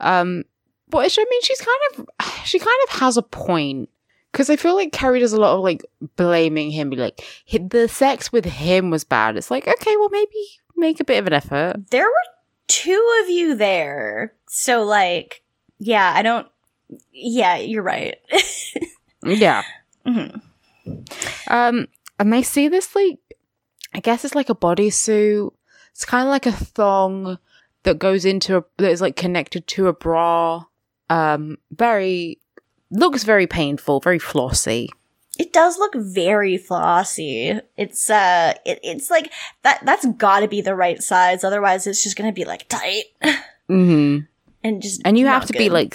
Um but I mean she's kind of she kind of has a point. Cause I feel like Carrie does a lot of like blaming him, be like, the sex with him was bad. It's like, okay, well maybe make a bit of an effort. There were two of you there. So, like, yeah, I don't, yeah, you're right. *laughs* Yeah. Mhm. Um, and they see this like, I guess it's like a bodysuit. It's kind of like a thong that goes into a that is like connected to a bra. Um, very looks very painful, very flossy. It does look very flossy. It's uh it, it's like that that's got to be the right size otherwise it's just to be like tight *laughs* Mm-hmm. and just And you have to be like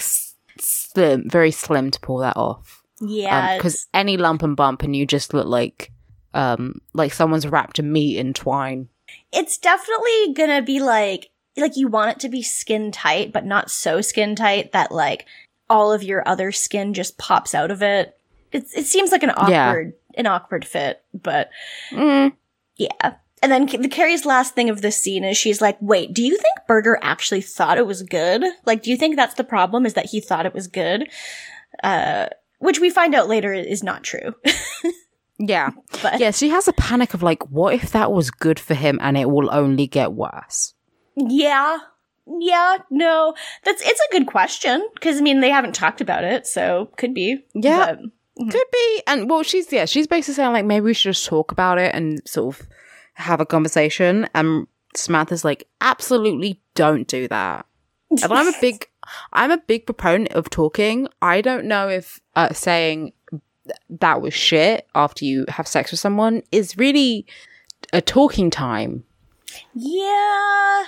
slim, very slim to pull that off. yeah, because it's- any lump and bump and you just look like um like someone's wrapped a meat in twine. it's definitely to be like like you want it to be skin tight but not so skin tight that like all of your other skin just pops out of it. It it seems like an Yeah. awkward an awkward fit, but Mm. Yeah. And then the Carrie's last thing of this scene is she's like, wait, do you think Berger actually thought it was good? Like, do you think that's the problem is that he thought it was good? Uh, which we find out later is not true. *laughs* Yeah. but Yeah, she has a panic of like, what if that was good for him and it will only get worse? Yeah. Yeah, no, that's, it's a good question. Cause I mean, they haven't talked about it, so could be. Yeah. But- Could be. And well, she's, yeah, she's basically saying like, maybe we should just talk about it and sort of have a conversation. And Samantha's like, absolutely don't do that. And I'm a *laughs* big, I'm a big proponent of talking. I don't know if uh, saying th- that was shit after you have sex with someone is really a talking time. Yeah.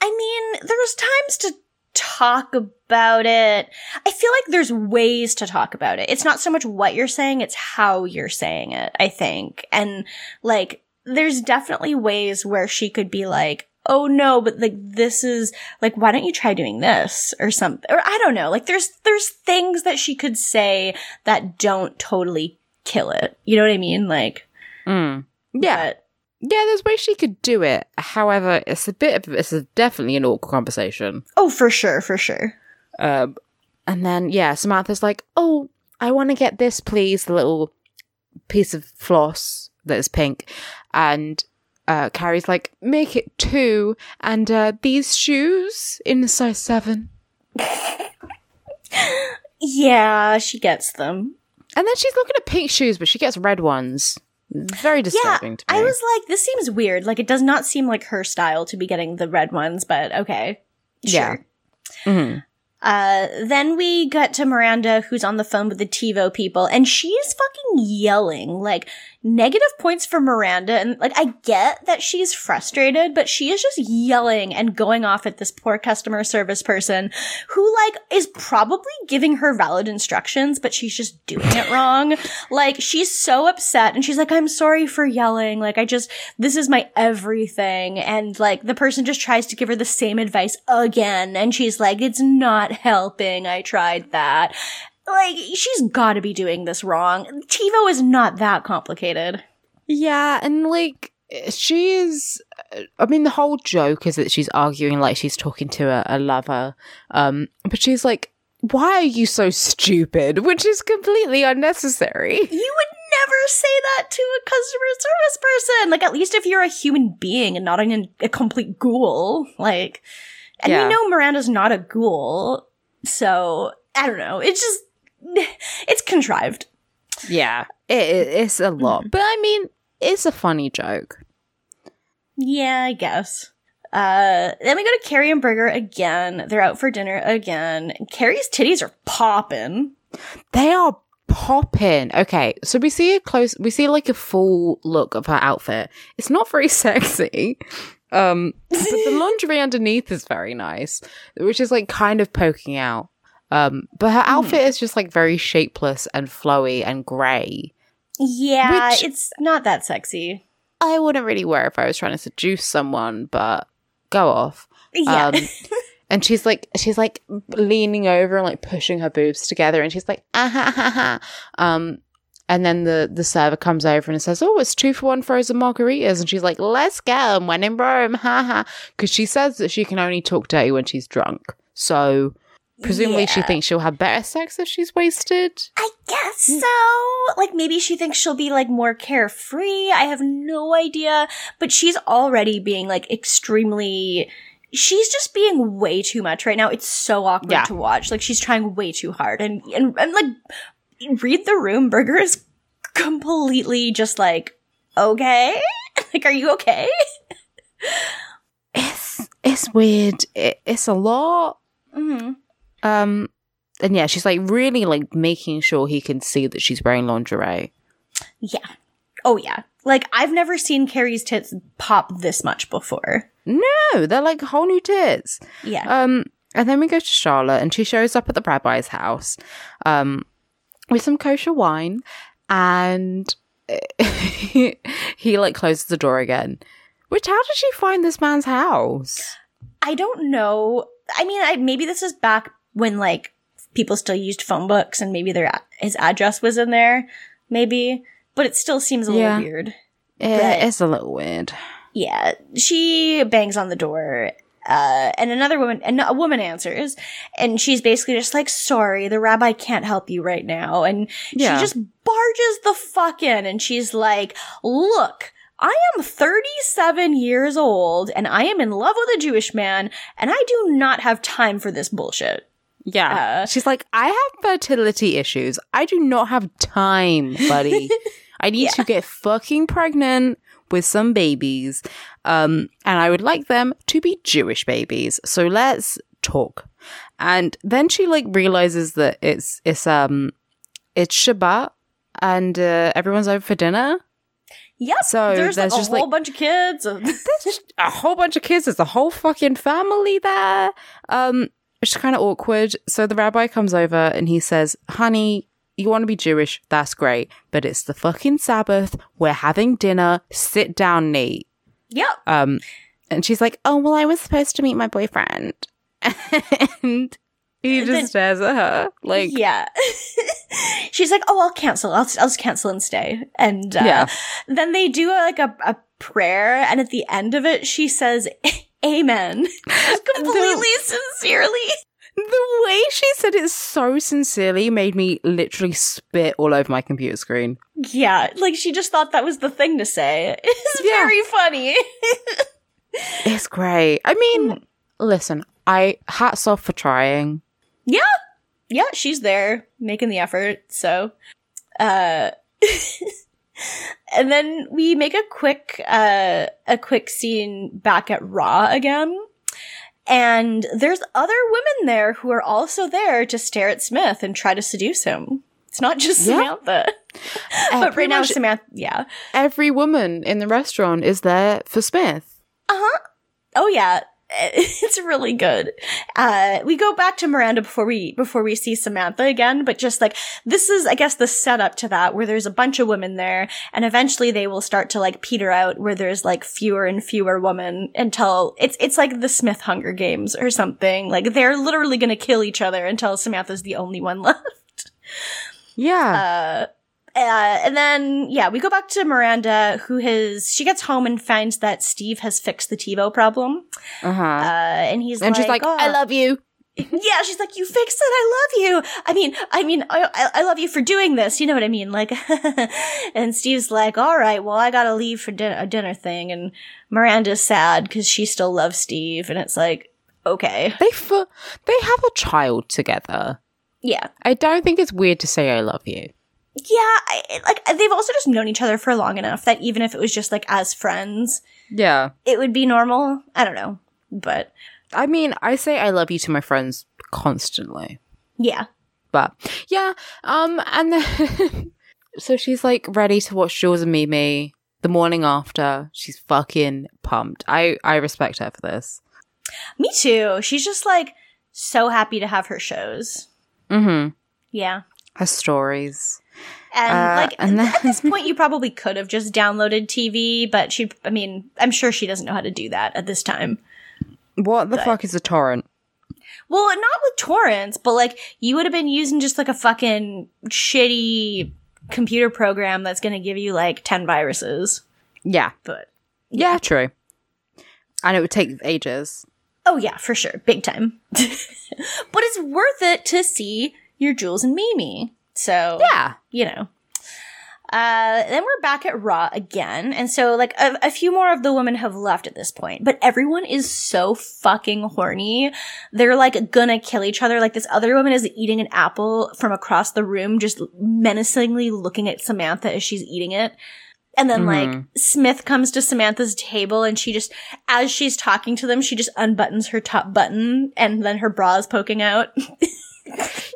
I mean, there's times to talk about it. I feel like there's ways to talk about it. It's not so much what you're saying, it's how you're saying it, I think. And like, there's definitely ways where she could be like, oh no, but like this is like, why don't you try doing this or something? Or I don't know. Like there's, there's things that she could say that don't totally kill it. You know what I mean? Like, Mm. Yeah. Yeah, there's ways she could do it. However, it's a bit of it's a, definitely an awkward conversation. oh, for sure, for sure. Um, and then yeah, Samantha's like, "Oh, I want to get this, please." The little piece of floss that is pink, and uh, Carrie's like, "Make it two, and uh, these shoes in a size seven. *laughs* Yeah, she gets them. And then she's looking at pink shoes, but she gets red ones. Very disturbing to me. I was like, this seems weird. Like, it does not seem like her style to be getting the red ones, but okay. Yeah. Sure. Mhm. Uh, then we get to Miranda, who's on the phone with the TiVo people, and she's fucking yelling, like, negative points for Miranda. And, like, I get that she's frustrated, but she is just yelling and going off at this poor customer service person who, like, is probably giving her valid instructions, but she's just doing it wrong. *laughs* Like, she's so upset, and she's like, I'm sorry for yelling. Like, I just, this is my everything. And, like, the person just tries to give her the same advice again, and she's like, it's not helping. I tried that. Like, she's gotta be doing this wrong. TiVo is not that complicated. Yeah, and like she is I mean the whole joke is that she's arguing like she's talking to a, a lover. Um but she's like why are you so stupid? Which is completely unnecessary. You would never say that to a customer service person. Like, at least if you're a human being and not a, a complete ghoul. Like, and Yeah. we know Miranda's not a ghoul. So, I don't know. It's just, *sighs* it's contrived. Yeah. It, it, it's a lot. But I mean, it's a funny joke. Yeah, I guess. Uh, then we go to Carrie and Berger again. They're out for dinner again. Carrie's titties are popping. They are popping. Okay, so we see a close we see like a full look of her outfit. It's not very *laughs* sexy. Um but the *laughs* lingerie underneath is very nice, which is like kind of poking out. Um but her outfit is just like very shapeless and flowy and grey. Yeah, it's not that sexy. I wouldn't really wear if I was trying to seduce someone, but go off. Yeah. Um, *laughs* and she's like, she's like leaning over and like pushing her boobs together, and she's like, ah ha ha ha. Um, and then the the server comes over and says, "Oh, it's two for one frozen margaritas," and she's like, "Let's go." And when in Rome, ha ha, because she says that she can only talk dirty when she's drunk. So presumably, she thinks she'll have better sex if she's wasted. I guess so. Like maybe she thinks she'll be like more carefree. I have no idea. But she's already being like extremely she's just being way too much right now. It's so awkward Yeah. to watch. Like she's trying way too hard. And and, and like read the room, Berger is completely just like, okay? *laughs* like, are you okay? It's it's weird. It, it's a lot. Mm-hmm. Um, and yeah, she's like really like making sure he can see that she's wearing lingerie. Yeah. Oh yeah. Like I've never seen Carrie's tits pop this much before. No, they're like whole new tits. Yeah. Um, and then we go to Charlotte, and she shows up at the rabbi's house, um, with some kosher wine, and *laughs* he like closes the door again. Which how did she find this man's house? I don't know. I mean, I, maybe this is back when like people still used phone books, and maybe their his address was in there. Maybe, but it still seems a Yeah. little weird. It- it's a little weird. Yeah, she bangs on the door. Uh, and another woman, and a woman answers, and she's basically just like, sorry, the rabbi can't help you right now. And Yeah. she just barges the fuck in, and she's like, look, I am 37 years old, and I am in love with a Jewish man, and I do not have time for this bullshit. Yeah. Uh, She's like, I have fertility issues. I do not have time, buddy. *laughs* I need to get fucking pregnant with some babies. Um, and I would like them to be Jewish babies. So let's talk. And then she like realizes that it's it's um it's Shabbat and uh, everyone's over for dinner. Yep. So there's, there's like a just, whole like- bunch of kids. *laughs* There's a whole bunch of kids. There's a whole fucking family there. Um, it's kind of awkward. So the rabbi comes over and he says, "Honey, you want to be Jewish? That's great, but it's the fucking Sabbath. We're having dinner. Sit down, Nate." yep. Um, and she's like, "Oh well, I was supposed to meet my boyfriend," *laughs* and he just then- stares at her like, yeah. *laughs* She's like, "Oh, I'll cancel. I'll, I'll just cancel and stay." And uh, Yeah. then they do like a, a prayer, and at the end of it, she says, "Amen," *laughs* completely sincerely. The way she said it so sincerely made me literally spit all over my computer screen. Yeah, like she just thought that was the thing to say. *laughs* It's Yeah. very funny. *laughs* It's great. I mean, listen, I hats off for trying. yeah, yeah, she's there making the effort. So, uh. And then we make a quick, uh, a quick scene back at Raw again. And there's other women there who are also there to stare at Smith and try to seduce him. It's not just Samantha. Uh, *laughs* but right now, much Samantha, yeah. every woman in the restaurant is there for Smith. Uh huh. Oh yeah. *laughs* It's really good. Uh, we go back to Miranda before we, before we see Samantha again, but just like, this is, I guess, the setup to that, where there's a bunch of women there, and eventually they will start to like peter out, where there's like fewer and fewer women until it's, it's like the Smith Hunger Games or something. Like, they're literally gonna kill each other until Samantha's the only one *laughs* left. Yeah. Uh, Uh, and then, yeah, we go back to Miranda, who has, she gets home and finds that Steve has fixed the TiVo problem. Uh-huh. Uh, and he's and like, she's like, "Oh." I love you. yeah, she's like, you fixed it. I love you. I mean, I mean, I, I, love you for doing this. You know what I mean? Like, *laughs* and Steve's like, all right, well, I gotta leave for din- a dinner thing. And Miranda's sad because she still loves Steve. And it's like, okay. They fu- they have a child together. Yeah. I don't think it's weird to say I love you. Yeah. I, like, they've also just known each other for long enough that even if it was just like as friends, Yeah. it would be normal. I don't know. But I mean, I say I love you to my friends constantly. yeah. But yeah, um, and then *laughs* so she's like ready to watch Jules and Mimi the morning after. She's fucking pumped. I I respect her for this. Me too. She's just like so happy to have her shows. Mm-hmm. Yeah. Her stories. And Uh, like and then- at this *laughs* point, you probably could have just downloaded TV, but she, I mean, I'm sure she doesn't know how to do that at this time. What the But- fuck is a torrent? Well, not with torrents, but like you would have been using just like a fucking shitty computer program that's going to give you like 10 viruses. Yeah. But Yeah, true. And it would take ages. oh, yeah, for sure. Big time. *laughs* but it's worth it to see your Jules and Mimi. So, Yeah. you know. Uh, then we're back at Raw again. And so, like, a, a few more of the women have left at this point, but everyone is so fucking horny. They're like gonna kill each other. Like, this other woman is eating an apple from across the room, just menacingly looking at Samantha as she's eating it. And then, like, Smith comes to Samantha's table and she just, as she's talking to them, she just unbuttons her top button and then her bra is poking out. *laughs*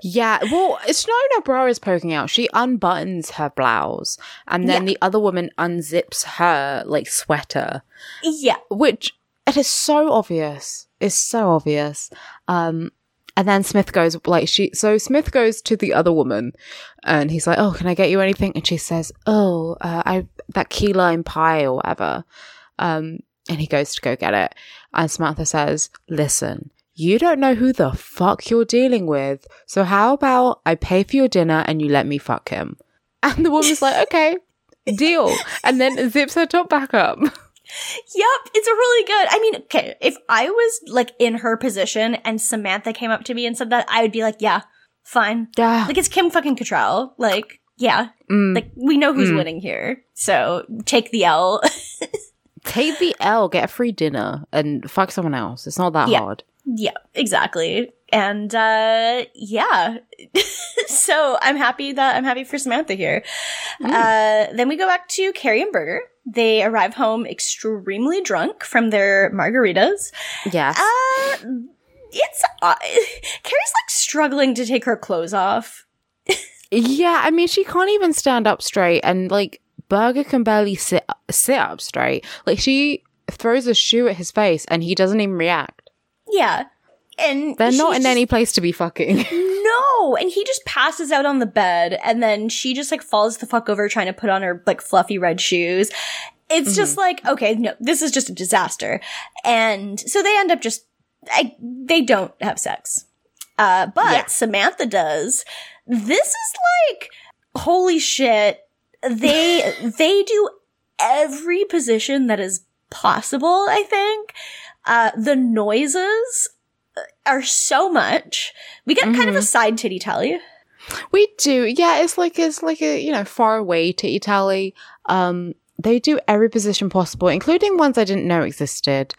Yeah, well, it's not her bra is poking out. She unbuttons her blouse, and then Yeah. the other woman unzips her like sweater, yeah. which it is so obvious. It's so obvious. Um, and then Smith goes like she. So Smith goes to the other woman, and he's like, "Oh, can I get you anything?" And she says, "Oh, uh, I that key lime pie or whatever." Um, and he goes to go get it, and Samantha says, "Listen." You don't know who the fuck you're dealing with. So how about I pay for your dinner and you let me fuck him? And the woman's like, *laughs* okay, deal. And then zips her top back up. Yep, it's really good. I mean, okay, if I was like in her position and Samantha came up to me and said that, I would be like, yeah, fine. Yeah. Like it's Kim fucking Cattrall. Like, yeah, Mm. like we know who's winning here. So take the L. *laughs* Take the L, get a free dinner, and fuck someone else. It's not that Yeah. hard. Yeah, exactly. And uh yeah. *laughs* so I'm happy that I'm happy for Samantha here. Uh then we go back to Carrie and Berger. They arrive home extremely drunk from their margaritas. Yes. Uh, it's uh, *laughs* Carrie's like struggling to take her clothes off. yeah, I mean, she can't even stand up straight, and like Berger can barely sit sit up straight. Like she throws a shoe at his face, and he doesn't even react. Yeah, and They're not in just- any place to be fucking. *laughs* No, and he just passes out on the bed, and then she just like falls the fuck over trying to put on her like fluffy red shoes. It's Mm-hmm. just like okay, no, this is just a disaster, and so they end up just I, they don't have sex. Uh, but Yeah. Samantha does. This is like holy shit. They *laughs* they do every position that is possible. I think uh, the noises are so much. We get kind of a side titty tally. We do, yeah. It's like it's like a you know far away to Italy. Um, they do every position possible, including ones I didn't know existed.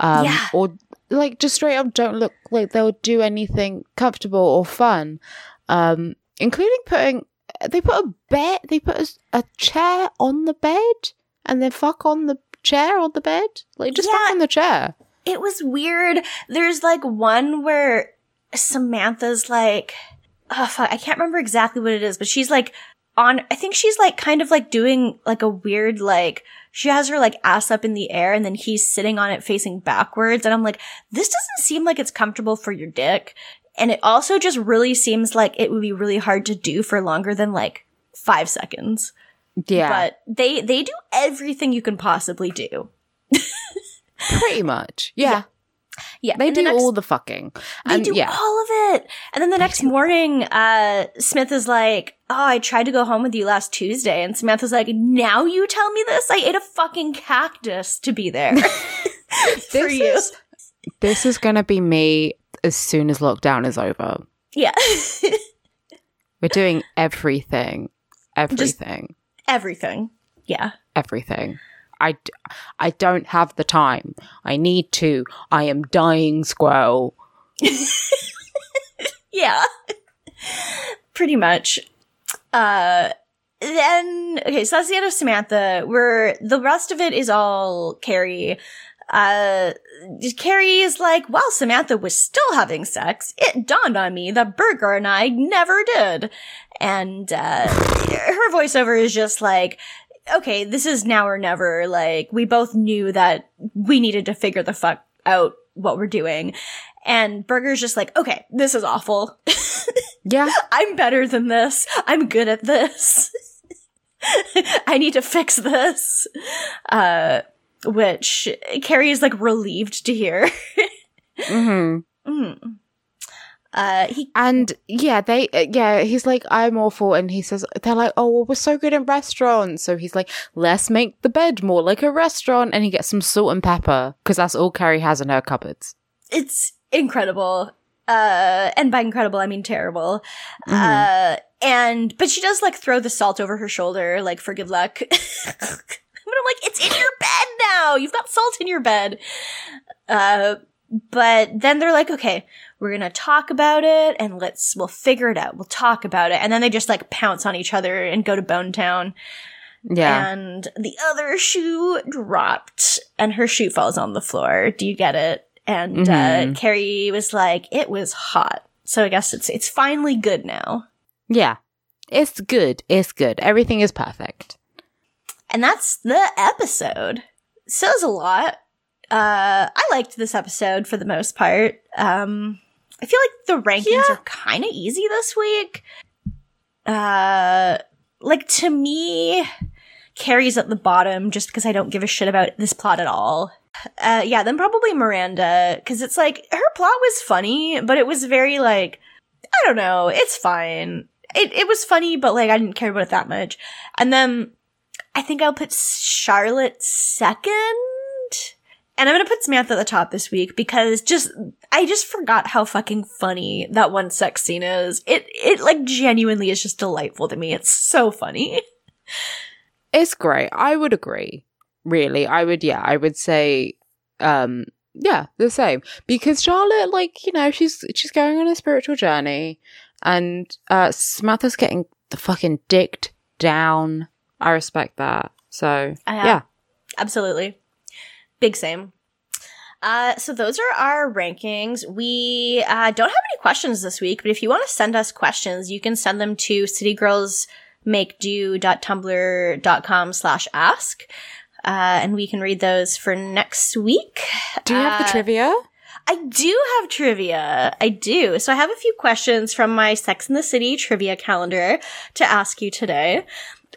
Um, Yeah. or like just straight up don't look like they'll do anything comfortable or fun. Um, including putting they put a bed, they put a, a chair on the bed, and then fuck on the chair on the bed. Like just fuck Yeah. on the chair. It was weird. There's like one where Samantha's like, oh fuck, I can't remember exactly what it is, but she's like on, I think she's like kind of like doing like a weird like, she has her like ass up in the air and then he's sitting on it facing backwards. And I'm like, this doesn't seem like it's comfortable for your dick. And it also just really seems like it would be really hard to do for longer than like five seconds. Yeah, But they, they do everything you can possibly do. *laughs* pretty much. Yeah, Yeah. they and the do next- all the fucking. They And do yeah, all of it. And then the next morning, uh, Smith is like, oh, I tried to go home with you last Tuesday. And Samantha's like, now you tell me this? I ate a fucking cactus to be there *laughs* *laughs* for This you. is- This is going to be me as soon as lockdown is over. yeah. *laughs* We're doing everything. Everything. Everything. Yeah. everything. I, I don't have the time. I need to. I am dying, squirrel. *laughs* Yeah. Pretty much. Uh then okay, so that's the end of Samantha. Where the rest of it is all Carrie. Uh Carrie is like, well, Samantha was still having sex. It dawned on me that Berger and I never did. And uh her voiceover is just like okay, this is now or never. Like, we both knew that we needed to figure the fuck out what we're doing. And Berger's just like, okay, this is awful. *laughs* Yeah. I'm better than this. I'm good at this. *laughs* I need to fix this. Uh, which Carrie is like relieved to hear. *laughs* hmm Mm. Uh, he, And yeah, they, uh, yeah, he's like, I'm awful. And he says, they're like, oh, well, we're so good in restaurants. So he's like, let's make the bed more like a restaurant. And he gets some salt and pepper because that's all Carrie has in her cupboards. it's incredible. Uh, and by incredible, I mean terrible. Uh, and, but she does like throw the salt over her shoulder, like for good luck. *laughs* but I'm like, it's in your bed now. You've got salt in your bed. Uh, but then they're like, okay, we're gonna talk about it and let's, we'll figure it out. We'll talk about it. And then they just like pounce on each other and go to Bone Town. Yeah. And the other shoe dropped and her shoe falls on the floor. Do you get it? And uh, Mhm. Carrie was like, it was hot. So I guess it's it's finally good now. yeah. It's good. It's good. Everything is perfect. And that's the episode. Says a lot. Uh I liked this episode for the most part. Um I feel like the rankings Yeah. are kind of easy this week. Uh like to me Carrie's at the bottom just because I don't give a shit about this plot at all. Uh yeah, then probably Miranda cuz it's like her plot was funny, but it was very like I don't know, it's fine. It it was funny, but like I didn't care about it that much. And then I think I'll put Charlotte second. And I'm gonna put Samantha at the top this week because just I just forgot how fucking funny that one sex scene is. It it like genuinely is just delightful to me. It's so funny. It's great. I would agree. Really. I would yeah, I would say um yeah, the same. Because Charlotte, like, you know, she's she's going on a spiritual journey and uh Samantha's getting the fucking dicked down. I respect that. So Uh, yeah. Absolutely. Big same. Uh, so those are our rankings. We uh, don't have any questions this week, but if you want to send us questions, you can send them to citygirlsmakedo.tumblr.com slash ask. Uh, and we can read those for next week. Do you have the Uh, trivia? I do have trivia. I do. So I have a few questions from my Sex in the City trivia calendar to ask you today.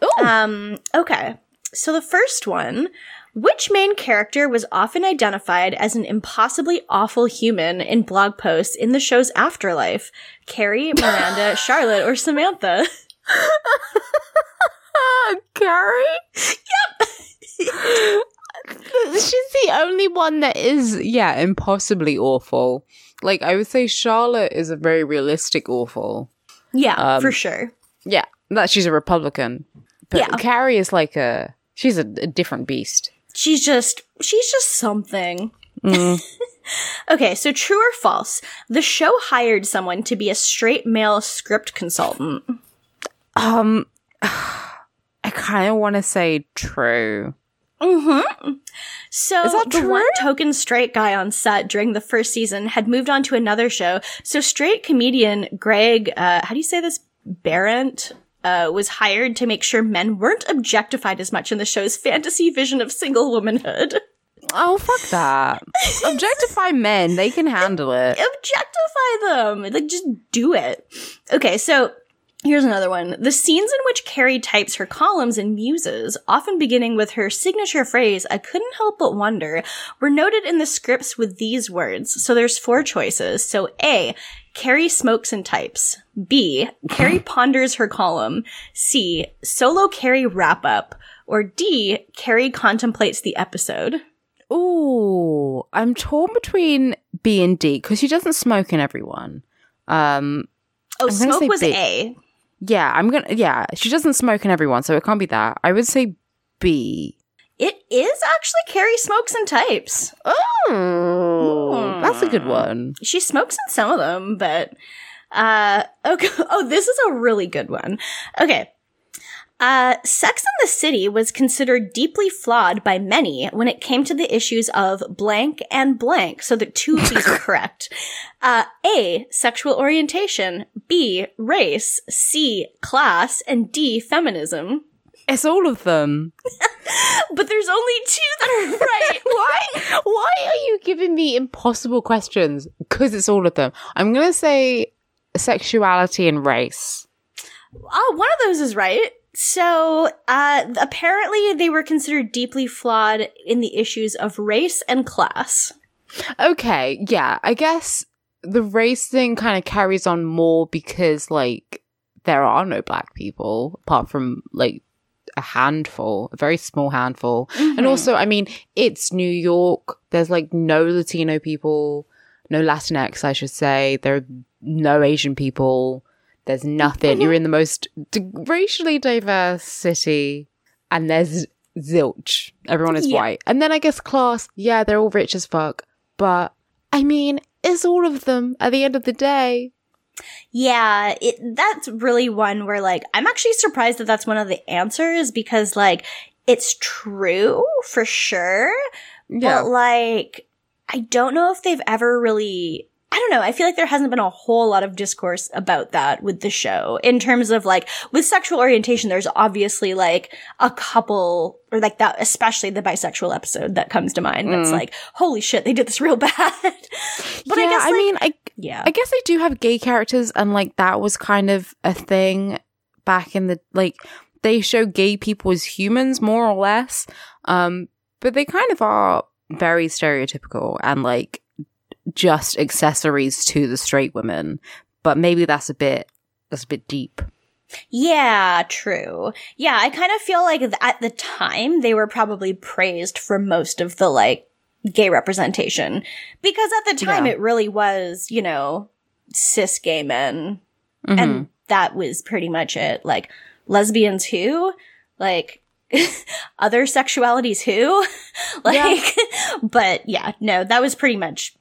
Ooh. Um, okay. So the first one, which main character was often identified as an impossibly awful human in blog posts in the show's afterlife? Carrie, Miranda, *laughs* Charlotte, or Samantha? *laughs* Carrie? Yep. *laughs* She's the only one that is, yeah, impossibly awful. Like, I would say Charlotte is a very realistic awful. Yeah, Um, for sure. Yeah, that she's a Republican. But Yeah. Carrie is like a, she's a, a different beast. She's just, she's just something. Mm. *laughs* Okay, so true or false? The show hired someone to be a straight male script consultant. um, *sighs* I kind of want to say true. Mm-hmm. So Is that the true? one token straight guy on set during the first season had moved on to another show. So straight comedian Greg, uh, how do you say this? Barrett, uh, was hired to make sure men weren't objectified as much in the show's fantasy vision of single womanhood. Oh, fuck that. *laughs* Objectify men, they can handle it. Objectify them! Like, just do it. Okay, so Here's another one. The scenes in which Carrie types her columns and muses, often beginning with her signature phrase, I couldn't help but wonder, were noted in the scripts with these words. So there's four choices. So A, Carrie smokes and types. B, Carrie *laughs* ponders her column. C, solo Carrie wrap up. Or D, Carrie contemplates the episode. Ooh, I'm torn between B and D because she doesn't smoke in everyone. Um, Oh, smoke was B. A. yeah, I'm gonna. Yeah, she doesn't smoke in everyone, so it can't be that. I would say B. It is actually Carrie smokes and types. Oh, that's a good one. She smokes in some of them, but uh *laughs* okay. Oh, this is a really good one. Okay. Uh, Sex in the City was considered deeply flawed by many when it came to the issues of blank and blank. So the two of these are correct. Uh, A, sexual orientation. B, race. C, class. And D, feminism. It's all of them. *laughs* But there's only two that are *laughs* right. Why? Why are you giving me impossible questions? Because it's all of them. I'm gonna say sexuality and race. Oh, one of those is right. So, uh, apparently they were considered deeply flawed in the issues of race and class. Okay, yeah, I guess the race thing kind of carries on more because like there are no black people apart from like a handful, a very small handful. And also, I mean, it's New York. There's like no Latino people, no Latinx, I should say. There are no Asian people. There's nothing. You're mm-hmm. in the most d- racially diverse city, and there's zilch. Everyone is Yeah. white. And then I guess class, yeah, they're all rich as fuck. But I mean, is all of them at the end of the day. Yeah, it, that's really one where like, I'm actually surprised that that's one of the answers because like, it's true for sure. Yeah. But like, I don't know if they've ever really. I don't know. I feel like there hasn't been a whole lot of discourse about that with the show in terms of like with sexual orientation. There's obviously like a couple or like that, especially the bisexual episode that comes to mind. That's Mm. like, holy shit, they did this real *laughs* bad. but yeah, I guess, I mean, I yeah, I guess they do have gay characters, and like that was kind of a thing back in the like they show gay people as humans more or less, um, but they kind of are very stereotypical and like just accessories to the straight women. But maybe that's a bit that's a bit deep. Yeah, true. Yeah, I kind of feel like at the time they were probably praised for most of the like gay representation because at the time Yeah. it really was, you know, cis gay men Mhm. and that was pretty much it. Like lesbians who? Like *laughs* other sexualities who? *laughs* like *laughs* but yeah, no, that was pretty much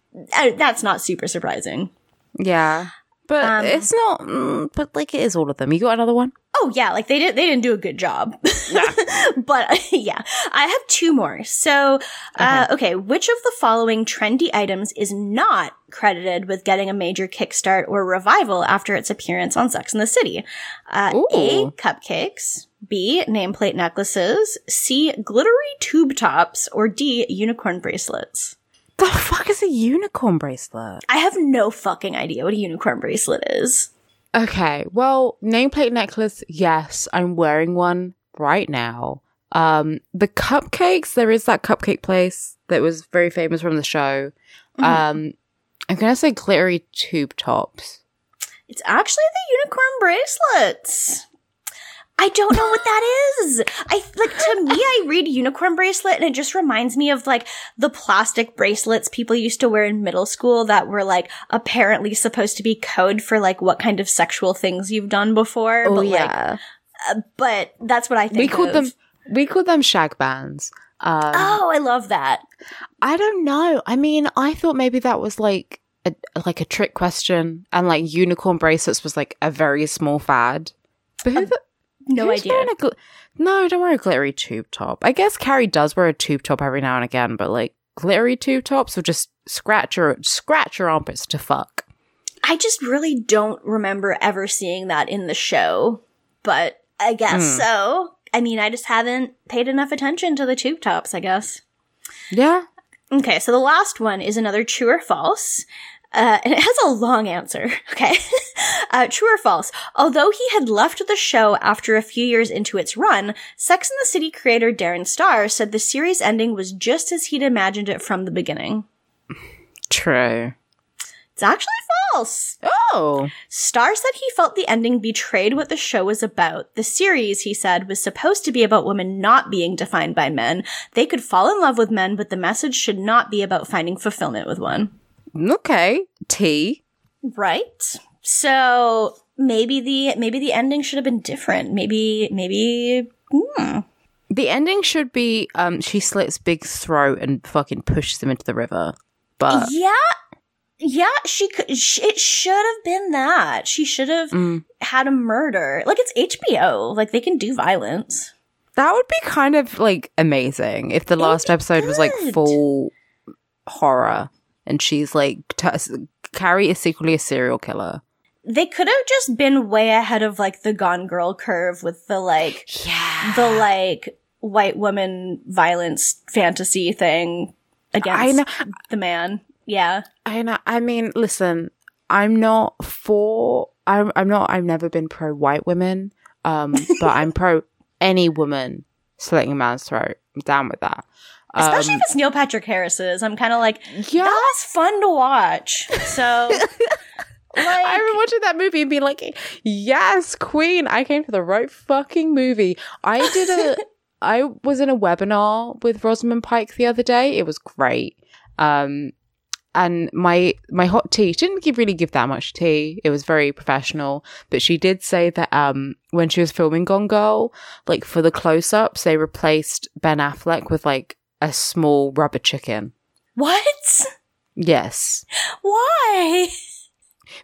that's not super surprising. yeah, but Um, it's not. Mm, but like it is all of them. You got another one? Oh yeah, like they did they didn't do a good job. *laughs* but *laughs* yeah, I have two more. So, uh, okay, which of the following trendy items is not credited with getting a major kickstart or revival after its appearance on Sex and the City? Uh, A. Cupcakes. B. Nameplate necklaces. C. Glittery tube tops. Or D. Unicorn bracelets. The fuck is a unicorn bracelet? I have no fucking idea what a unicorn bracelet is. Okay, well, nameplate necklace, yes, I'm wearing one right now. Um, the cupcakes, there is that cupcake place that was very famous from the show. Mm-hmm. Um, I'm gonna say glittery tube tops. It's actually the unicorn bracelets. I don't know what that is. I like to me I read unicorn bracelet and it just reminds me of like the plastic bracelets people used to wear in middle school that were like apparently supposed to be code for like what kind of sexual things you've done before. but like but that's what I think we called of. them we called them shag bands. Um, Oh, I love that. I don't know. I mean, I thought maybe that was like a like a trick question, and like unicorn bracelets was like a very small fad. But who the, No who's idea. gl- no, don't wear a glittery tube top. I guess Carrie does wear a tube top every now and again, but like glittery tube tops will just scratch your scratch your armpits to fuck. I just really don't remember ever seeing that in the show, but I guess Hmm. so. I mean, I just haven't paid enough attention to the tube tops, I guess. Yeah. Okay, so the last one is another true or false. Uh, and it has a long answer. *laughs* Okay. uh, true or false? Although he had left the show after a few years into its run, Sex and the City creator Darren Star said the series ending was just as he'd imagined it from the beginning. True. It's actually false. Oh. Star said he felt the ending betrayed what the show was about. The series, he said, was supposed to be about women not being defined by men. They could fall in love with men, but the message should not be about finding fulfillment with one. Okay. T. Right. So maybe the maybe the ending should have been different. Maybe maybe hmm. The ending should be um she slits Big's throat and fucking pushes him into the river. But Yeah. Yeah, she could sh- it should have been that. She should have Mm. had a murder. Like it's HBO. Like they can do violence. that would be kind of like amazing if the last episode was like full horror and she's like t- Carrie is secretly a serial killer. They could have just been way ahead of like the Gone Girl curve with the like Yeah. the like white woman violence fantasy thing against the man. Yeah. I know. I mean, listen, I'm not for. I'm. I'm not. I've never been pro white women. Um, but I'm pro *laughs* any woman slitting a man's throat. I'm down with that. Especially Um, if it's Neil Patrick Harris's. I'm kind of like, yeah. that was fun to watch. So, *laughs* like, I remember watching that movie and being like, "Yes, Queen! I came to the right fucking movie." I did a. *laughs* I was in a webinar with Rosamund Pike the other day. It was great. Um, and my my hot tea she didn't give, really give that much tea it was very professional but she did say that um when she was filming gone girl like for the close-ups they replaced ben affleck with like a small rubber chicken. What? yes. Why?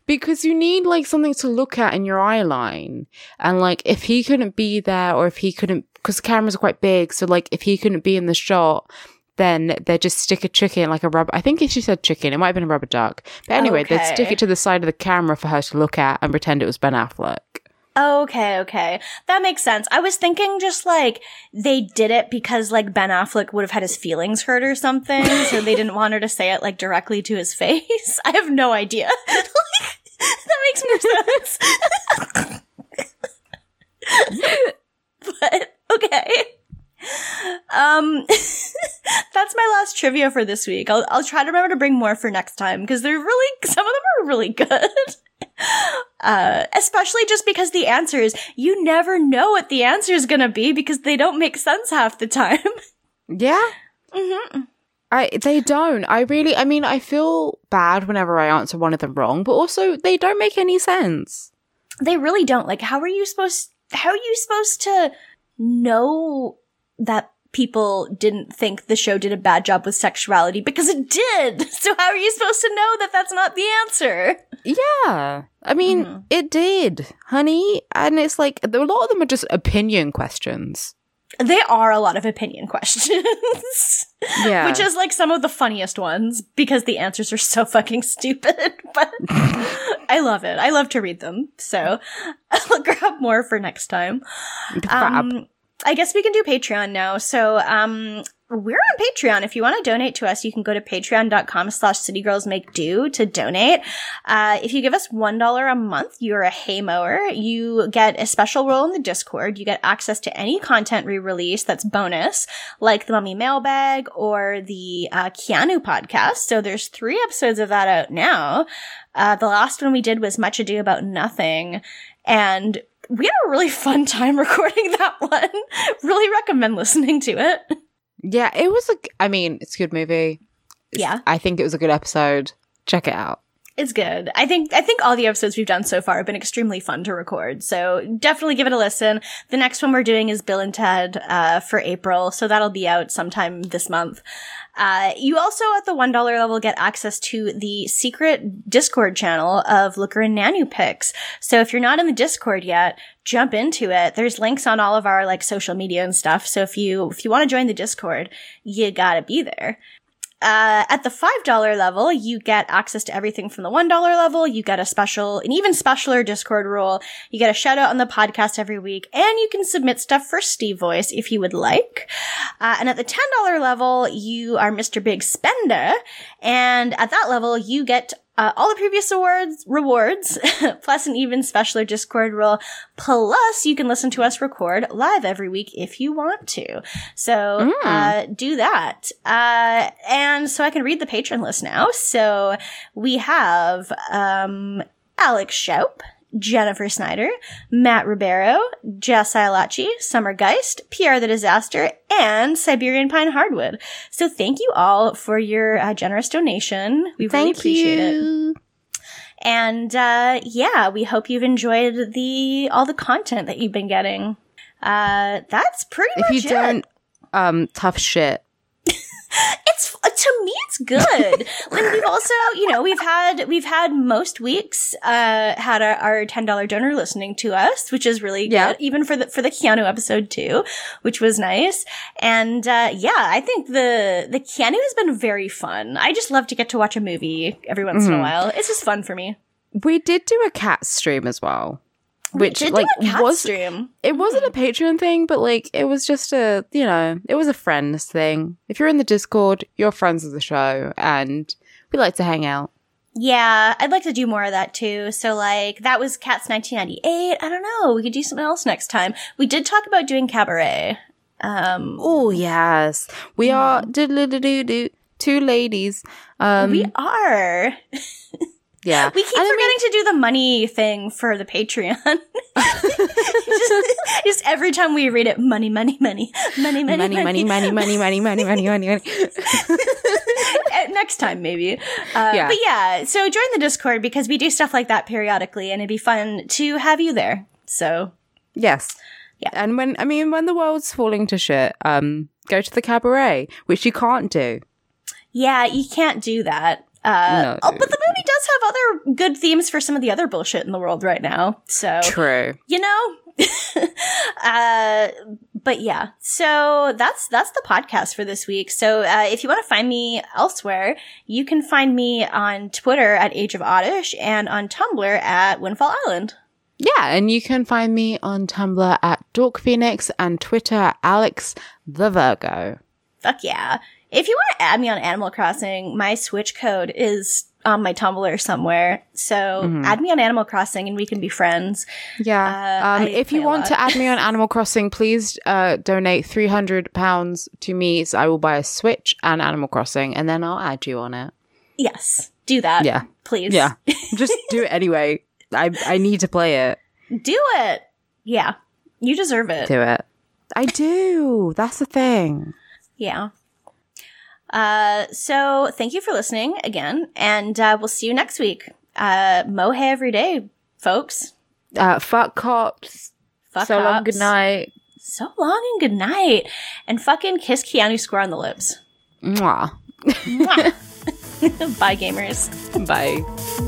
because you need like something to look at in your eye line. And like if he couldn't be there or if he couldn't because the cameras are quite big so like if he couldn't be in the shot then they'd just stick a chicken like a rubber i think if she said chicken it might have been a rubber duck. But anyway they'd stick it to the side of the camera for her to look at and pretend it was ben affleck Okay, okay. That makes sense. I was thinking just like they did it because like Ben Affleck would have had his feelings hurt or something, so they didn't want her to say it like directly to his *laughs* face. I have no idea. *laughs* That makes more sense. but okay. Um, *laughs* that's my last trivia for this week. I'll I'll try to remember to bring more for next time because they're really some of them are really good. *laughs* Uh, especially just because the answers you never know what the answer is gonna be because they don't make sense half the time. *laughs* yeah hmm I they don't. I really I mean I feel bad whenever I answer one of them wrong, but also they don't make any sense. They really don't. Like, how are you supposed? How are you supposed to know that people didn't think the show did a bad job with sexuality because it did? *laughs* So how are you supposed to know that that's not the answer? Yeah. I mean, Mhm. it did, honey. And it's like, a lot of them are just opinion questions. They are a lot of opinion questions. *laughs* Yeah. Which is like some of the funniest ones because the answers are so fucking stupid. *laughs* But I love it. I love to read them. So I'll grab more for next time. Fab. Um, I guess we can do Patreon now. So, um, we're on Patreon. If you want to donate to us, you can go to patreon.com slash citygirlsmakedo to donate. Uh, if you give us $1 a month, you're a haymower. You get a special role in the Discord. You get access to any content we release that's bonus, like the Mummy Mailbag or the uh, Keanu podcast. So there's three episodes of that out now. Uh, the last one we did was Much Ado About Nothing. And we had a really fun time *laughs* recording that one. really recommend listening to it. yeah, it was a, I mean, it's a good movie. It's- Yeah. I think it was a good episode. Check it out. It's good. I think I think all the episodes we've done so far have been extremely fun to record. So definitely give it a listen. The next one we're doing is Bill and Ted uh, for April, so that'll be out sometime this month. Uh, you also at the one dollar level get access to the secret Discord channel of Looker and Nanu picks. So if you're not in the Discord yet, jump into it. There's links on all of our like social media and stuff. So if you if you want to join the Discord, you gotta be there. Uh, at the $5 level, you get access to everything from the $1 level. You get a special, an even specialer Discord role. You get a shout out on the podcast every week and you can submit stuff for Steve Voice if you would like. Uh, and at the $10 level, you are Mr. Big Spender. And at that level, you get uh, all the previous awards rewards, *laughs* plus an even specialer Discord role. Plus, you can listen to us record live every week if you want to. So uh, do that. Uh, and so I can read the patron list now. So we have um, Alex Schaup. Jennifer Snyder, Matt Ribeiro, Jess Ialachi, Summer Geist, Pierre the Disaster, and Siberian Pine Hardwood. So thank you all for your uh, generous donation. We really Thank appreciate it. And uh, yeah, we hope you've enjoyed the all the content that you've been getting. Uh, that's pretty If much you it. don't, um, tough shit. It's to me it's good. And we've also you know we've had we've had most weeks uh had our, our $10 donor listening to us which is really Yeah. good even for the for the keanu episode too which was nice. And uh yeah i think the the keanu has been very fun. I just love to get to watch a movie every once in a Mhm. while. It's just fun for me. We did do a cat stream as well, which like was stream it wasn't a Patreon thing, but like it was just a you know it was a friends thing. If you're in the Discord, you're friends of the show, and we like to hang out. Yeah, I'd like to do more of that too. So like that was Cats 1998. I don't know. We could do something else next time. We did talk about doing cabaret. Um Oh yes, we are do do do do do two ladies. Um, we are. *laughs* yeah, We keep And I mean- forgetting to do the money thing for the Patreon. *laughs* just, just every time we read it, money, money, money, money, money, money, money, money, money, money, money, money, money, money. Uh, *laughs* Next time, maybe. Uh, Yeah. But yeah, so join the Discord because we do stuff like that periodically, and it'd be fun to have you there. So Yes. Yeah. And when I mean when the world's falling to shit, um, go to the cabaret, which you can't do. Yeah, you can't do that. Uh, No. oh, but the movie does have other good themes for some of the other bullshit in the world right now. So, True. you know, *laughs* uh, but yeah, so that's, that's the podcast for this week. So, uh, if you want to find me elsewhere, you can find me on Twitter at Age of Oddish and on Tumblr at Windfall Island. Yeah, and you can find me on Tumblr at Dork Phoenix and Twitter Alex the Virgo. Fuck yeah. If you want to add me on Animal Crossing, my Switch code is on my Tumblr somewhere. So add me on Animal Crossing and we can be friends. Yeah. Uh, um, if you want to add me on *laughs* Animal Crossing, please uh, donate three hundred pounds to me. So I will buy a Switch and Animal Crossing, and then I'll add you on it. Yes, do that. Yeah. Please. Yeah, *laughs* just do it anyway. I I need to play it. Do it. Yeah. You deserve it. Do it. I do. That's the thing. Yeah. Uh, so thank you for listening again, and uh, we'll see you next week. Uh, mohe every day, folks. Uh, fuck cops. Fuck so long. Good night. So long and good night. And fucking kiss Keanu square on the lips. Mwah. *laughs* Mwah. *laughs* Bye, gamers. Bye.